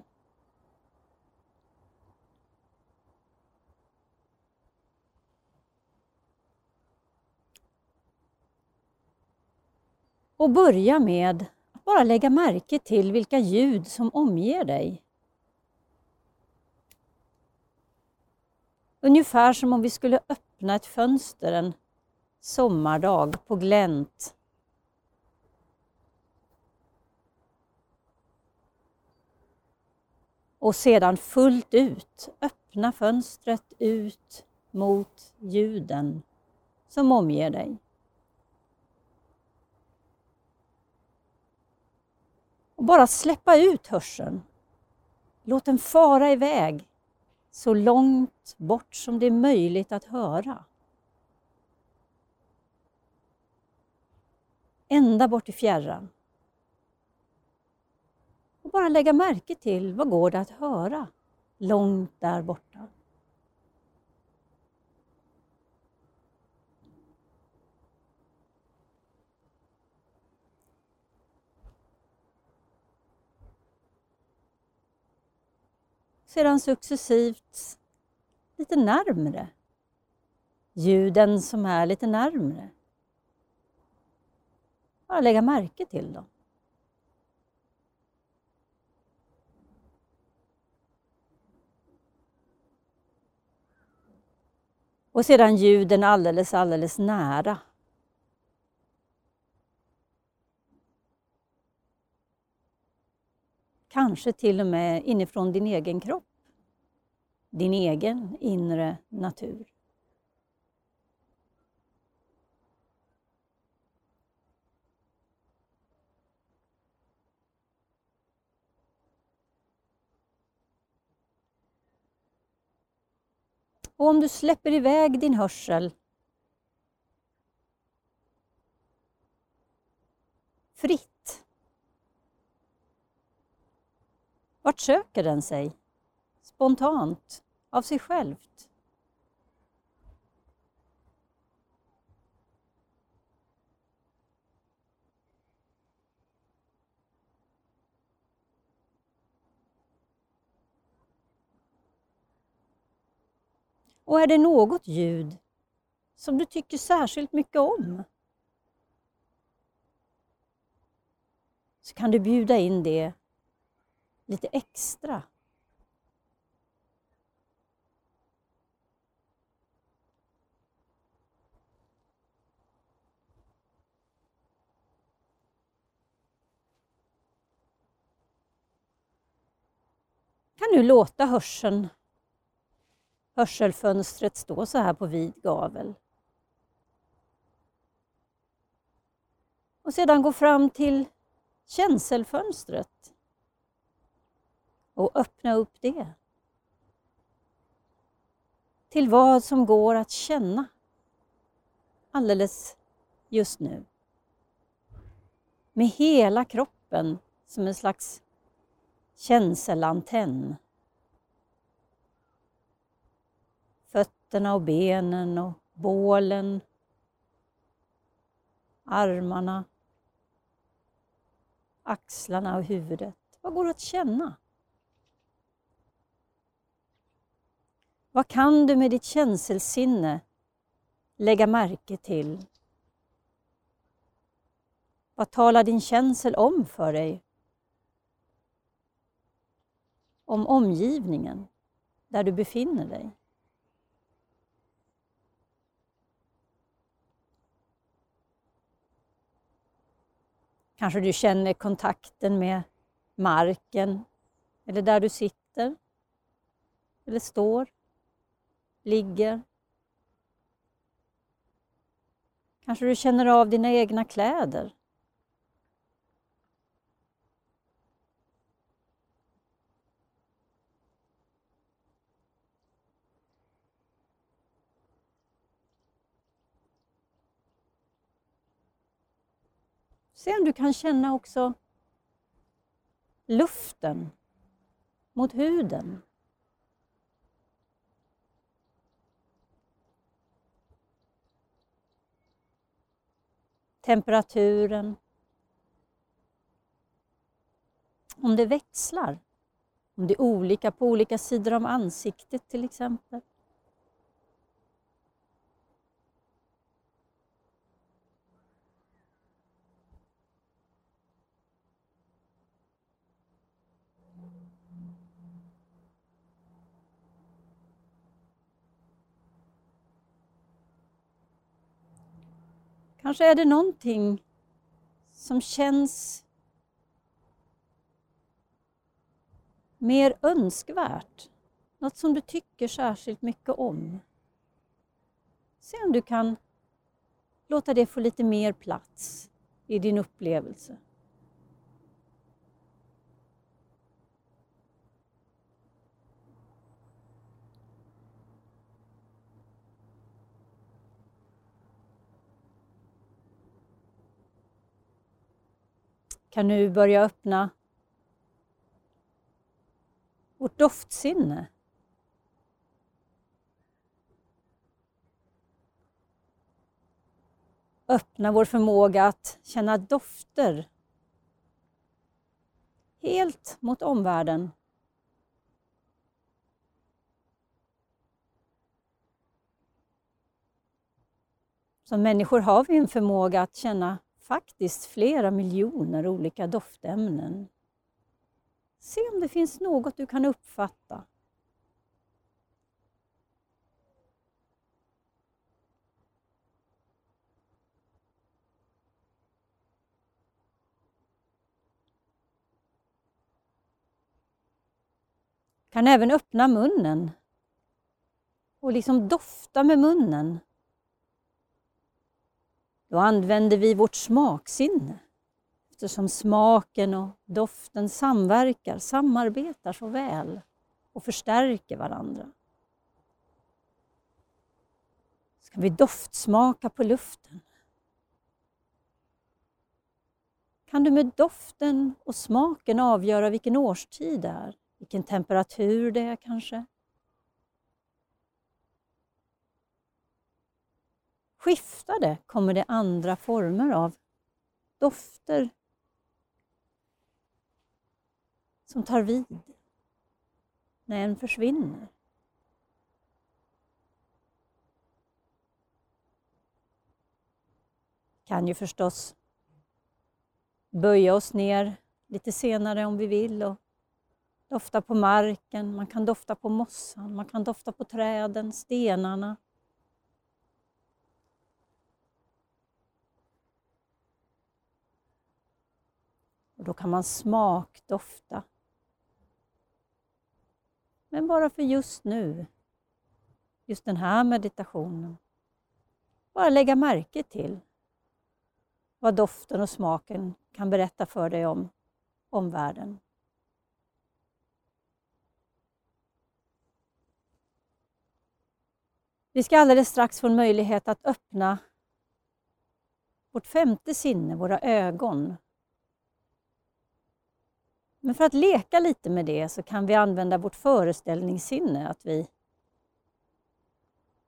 Och börja med att bara lägga märke till vilka ljud som omger dig. Ungefär som om vi skulle öppna ett fönster en sommardag på glänt och sedan fullt ut öppna fönstret ut mot ljuden som omger dig. Och bara släppa ut hörseln. Låt den fara iväg så långt bort som det är möjligt att höra. Ända bort i fjärran bara lägga märke till vad går det att höra långt där borta. Sedan successivt lite närmre. Ljuden som är lite närmre. Bara lägga märke till dem. Och sedan ljuden alldeles, alldeles nära. Kanske till och med inifrån din egen kropp. Din egen inre natur. Och om du släpper iväg din hörsel fritt. Vart söker den sig? Spontant, av sig självt? Och är det något ljud som du tycker särskilt mycket om så kan du bjuda in det lite extra. kan du låta hörseln hörselfönstret stå så här på vid gavel. Och sedan gå fram till känselfönstret och öppna upp det. Till vad som går att känna alldeles just nu. Med hela kroppen som en slags känselantenn. Fötterna och benen och bålen, armarna, axlarna och huvudet. Vad går att känna? Vad kan du med ditt känselsinne lägga märke till? Vad talar din känsel om för dig? Om omgivningen där du befinner dig? Kanske du känner kontakten med marken eller där du sitter eller står, ligger. Kanske du känner av dina egna kläder. Se om du kan känna också luften mot huden. Temperaturen. Om det växlar. Om det är olika på olika sidor om ansiktet till exempel. Kanske är det någonting som känns mer önskvärt. Något som du tycker särskilt mycket om. Se om du kan låta det få lite mer plats i din upplevelse. Kan nu börja öppna vårt doftsinne. Öppna vår förmåga att känna dofter helt mot omvärlden. Som människor har vi en förmåga att känna faktiskt flera miljoner olika doftämnen. Se om det finns något du kan uppfatta. kan även öppna munnen och liksom dofta med munnen då använder vi vårt smaksinne eftersom smaken och doften samverkar, samarbetar så väl och förstärker varandra. Ska vi doftsmaka på luften? Kan du med doften och smaken avgöra vilken årstid det är? Vilken temperatur det är kanske? Skiftar det kommer det andra former av dofter som tar vid när en försvinner. Kan ju förstås böja oss ner lite senare om vi vill och dofta på marken, man kan dofta på mossan, man kan dofta på träden, stenarna, Och då kan man smakdofta. Men bara för just nu, just den här meditationen, bara lägga märke till vad doften och smaken kan berätta för dig om omvärlden. Vi ska alldeles strax få en möjlighet att öppna vårt femte sinne, våra ögon, men för att leka lite med det så kan vi använda vårt föreställningssinne, att vi,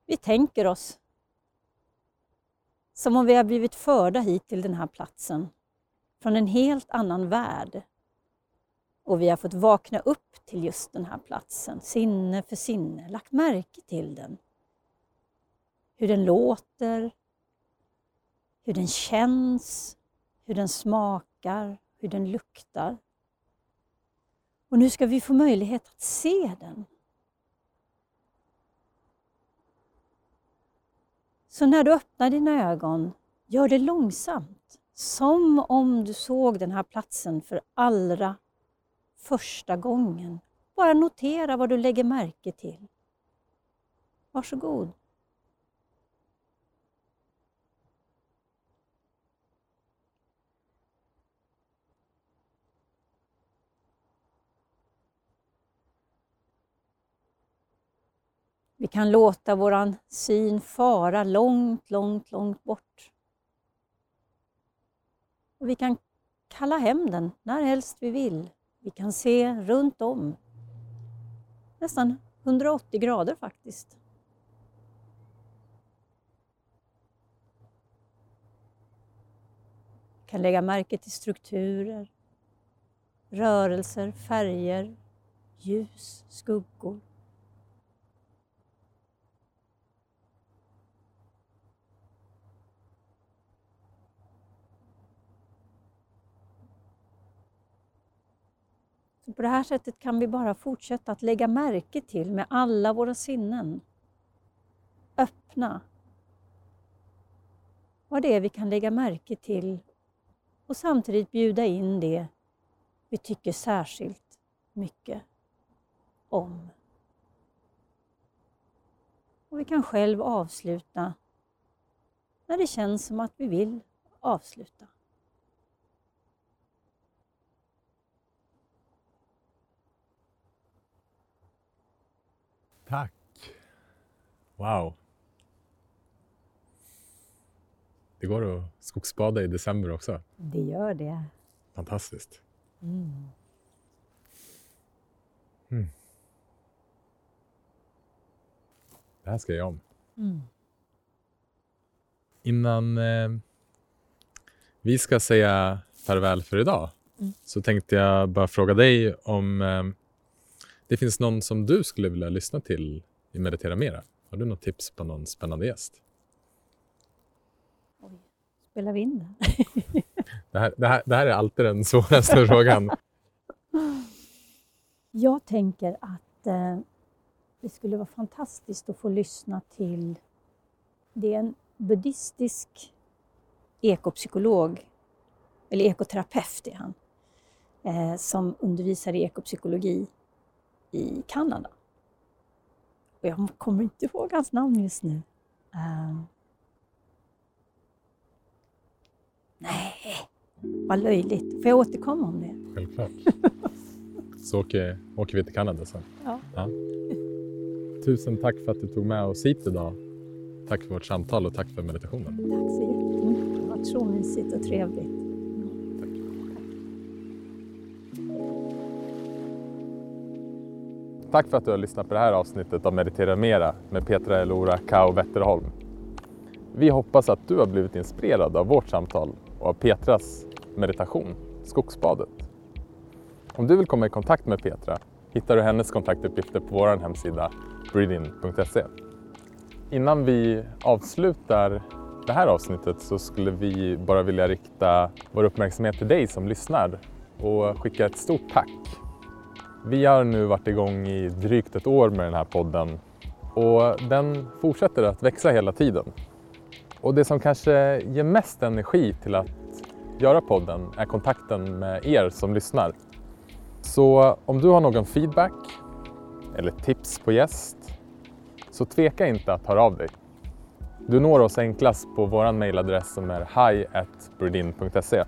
vi tänker oss som om vi har blivit förda hit till den här platsen från en helt annan värld. Och vi har fått vakna upp till just den här platsen, sinne för sinne, lagt märke till den. Hur den låter, hur den känns, hur den smakar, hur den luktar. Och nu ska vi få möjlighet att se den. Så när du öppnar dina ögon, gör det långsamt Som om du såg den här platsen för allra första gången. Bara notera vad du lägger märke till. Varsågod. Vi kan låta våran syn fara långt, långt, långt bort. Och vi kan kalla hem den när helst vi vill. Vi kan se runt om. Nästan 180 grader faktiskt. Vi kan lägga märke till strukturer, rörelser, färger, ljus, skuggor. På det här sättet kan vi bara fortsätta att lägga märke till med alla våra sinnen. Öppna. Vad det är vi kan lägga märke till och samtidigt bjuda in det vi tycker särskilt mycket om. Och vi kan själv avsluta när det känns som att vi vill avsluta.
Tack! Wow! Det går att skogsbada i december också.
Det gör det.
Fantastiskt.
Mm.
Mm. Det här ska jag göra om.
Mm.
Innan eh, vi ska säga farväl för idag
Mm.
så tänkte jag bara fråga dig om eh, det finns någon som du skulle vilja lyssna till i Meditera Mera. Har du något tips på någon spännande gäst?
Oj. Spelar vi in?
Det här, det här, det här är alltid den svåraste frågan.
Jag tänker att eh, det skulle vara fantastiskt att få lyssna till... Det är en buddhistisk ekopsykolog, eller ekoterapeut är han, eh, som undervisar i ekopsykologi i Kanada. Och jag kommer inte ihåg hans namn just nu. Eh, nej, vad löjligt. Får jag återkomma om det?
Självklart. Så åker, åker vi till Kanada sen.
Ja.
Tusen tack för att du tog med oss hit idag. Tack för vårt samtal och tack för meditationen.
Tack så jättemycket. Det har varit så mysigt och trevligt.
Tack för att du har lyssnat på det här avsnittet av Meditera Mera med Petra Elora Kao Wetterholm. Vi hoppas att du har blivit inspirerad av vårt samtal och av Petras meditation, Skogsbadet. Om du vill komma i kontakt med Petra hittar du hennes kontaktuppgifter på vår hemsida breedin.se. Innan vi avslutar det här avsnittet så skulle vi bara vilja rikta vår uppmärksamhet till dig som lyssnar och skicka ett stort tack. Vi har nu varit igång i drygt ett år med den här podden och den fortsätter att växa hela tiden. Och det som kanske ger mest energi till att göra podden är kontakten med er som lyssnar. Så om du har någon feedback eller tips på gäst så tveka inte att höra av dig. Du når oss enklast på vår mejladress som är hi.burdin.se.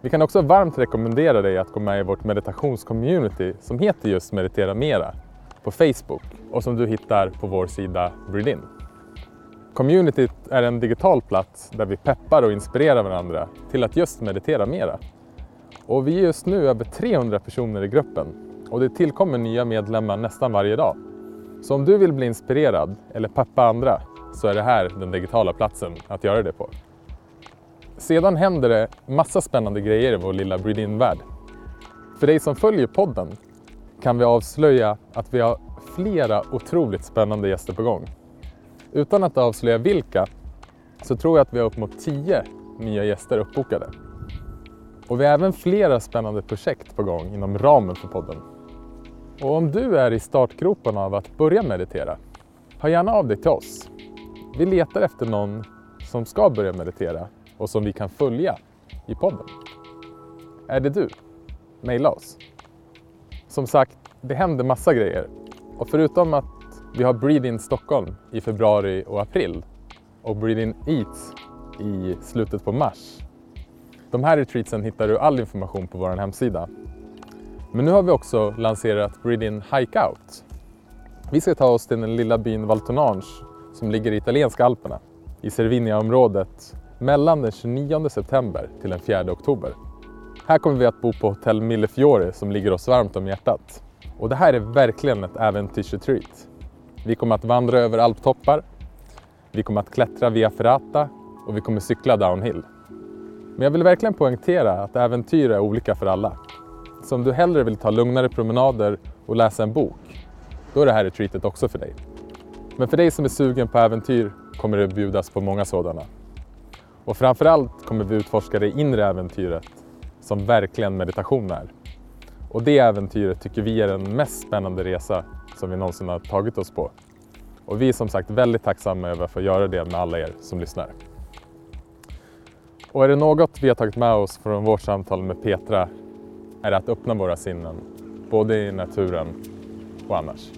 Vi kan också varmt rekommendera dig att gå med i vårt meditationscommunity som heter just Meditera Mera på Facebook och som du hittar på vår sida Bridin. Communityt är en digital plats där vi peppar och inspirerar varandra till att just meditera mera. Och vi är just nu över 300 personer i gruppen och det tillkommer nya medlemmar nästan varje dag. Så om du vill bli inspirerad eller peppa andra så är det här den digitala platsen att göra det på. Sedan händer det massa spännande grejer i vår lilla Breed-In-värld. För dig som följer podden kan vi avslöja att vi har flera otroligt spännande gäster på gång. Utan att avslöja vilka så tror jag att vi har upp mot 10 nya gäster uppbokade. Och vi har även flera spännande projekt på gång inom ramen för podden. Och om du är i startgroparna av att börja meditera, hör gärna av dig till oss. Vi letar efter någon som ska börja meditera och som vi kan följa i podden. Är det du? Maila oss. Som sagt, det händer massa grejer och förutom att vi har Breed In Stockholm i februari och april och Breed In Eats i slutet på mars. De här retreatsen hittar du all information på vår hemsida. Men nu har vi också lanserat Breed In Hike Out. Vi ska ta oss till den lilla byn Valtonange som ligger i italienska alperna i Cervinia-området mellan den 29 september till den 4 oktober. Här kommer vi att bo på hotell Millefiore som ligger oss varmt om hjärtat. Och det här är verkligen ett äventyrsretreat. Vi kommer att vandra över alptoppar, vi kommer att klättra via Ferrata och vi kommer cykla downhill. Men jag vill verkligen poängtera att äventyr är olika för alla. Så om du hellre vill ta lugnare promenader och läsa en bok, då är det här retreatet också för dig. Men för dig som är sugen på äventyr kommer det bjudas på många sådana. Och framförallt kommer vi utforska det inre äventyret som verkligen meditation är. Och det äventyret tycker vi är den mest spännande resa som vi någonsin har tagit oss på. Och vi är som sagt väldigt tacksamma över att få göra det med alla er som lyssnar. Och är det något vi har tagit med oss från vårt samtal med Petra är det att öppna våra sinnen, både i naturen och annars.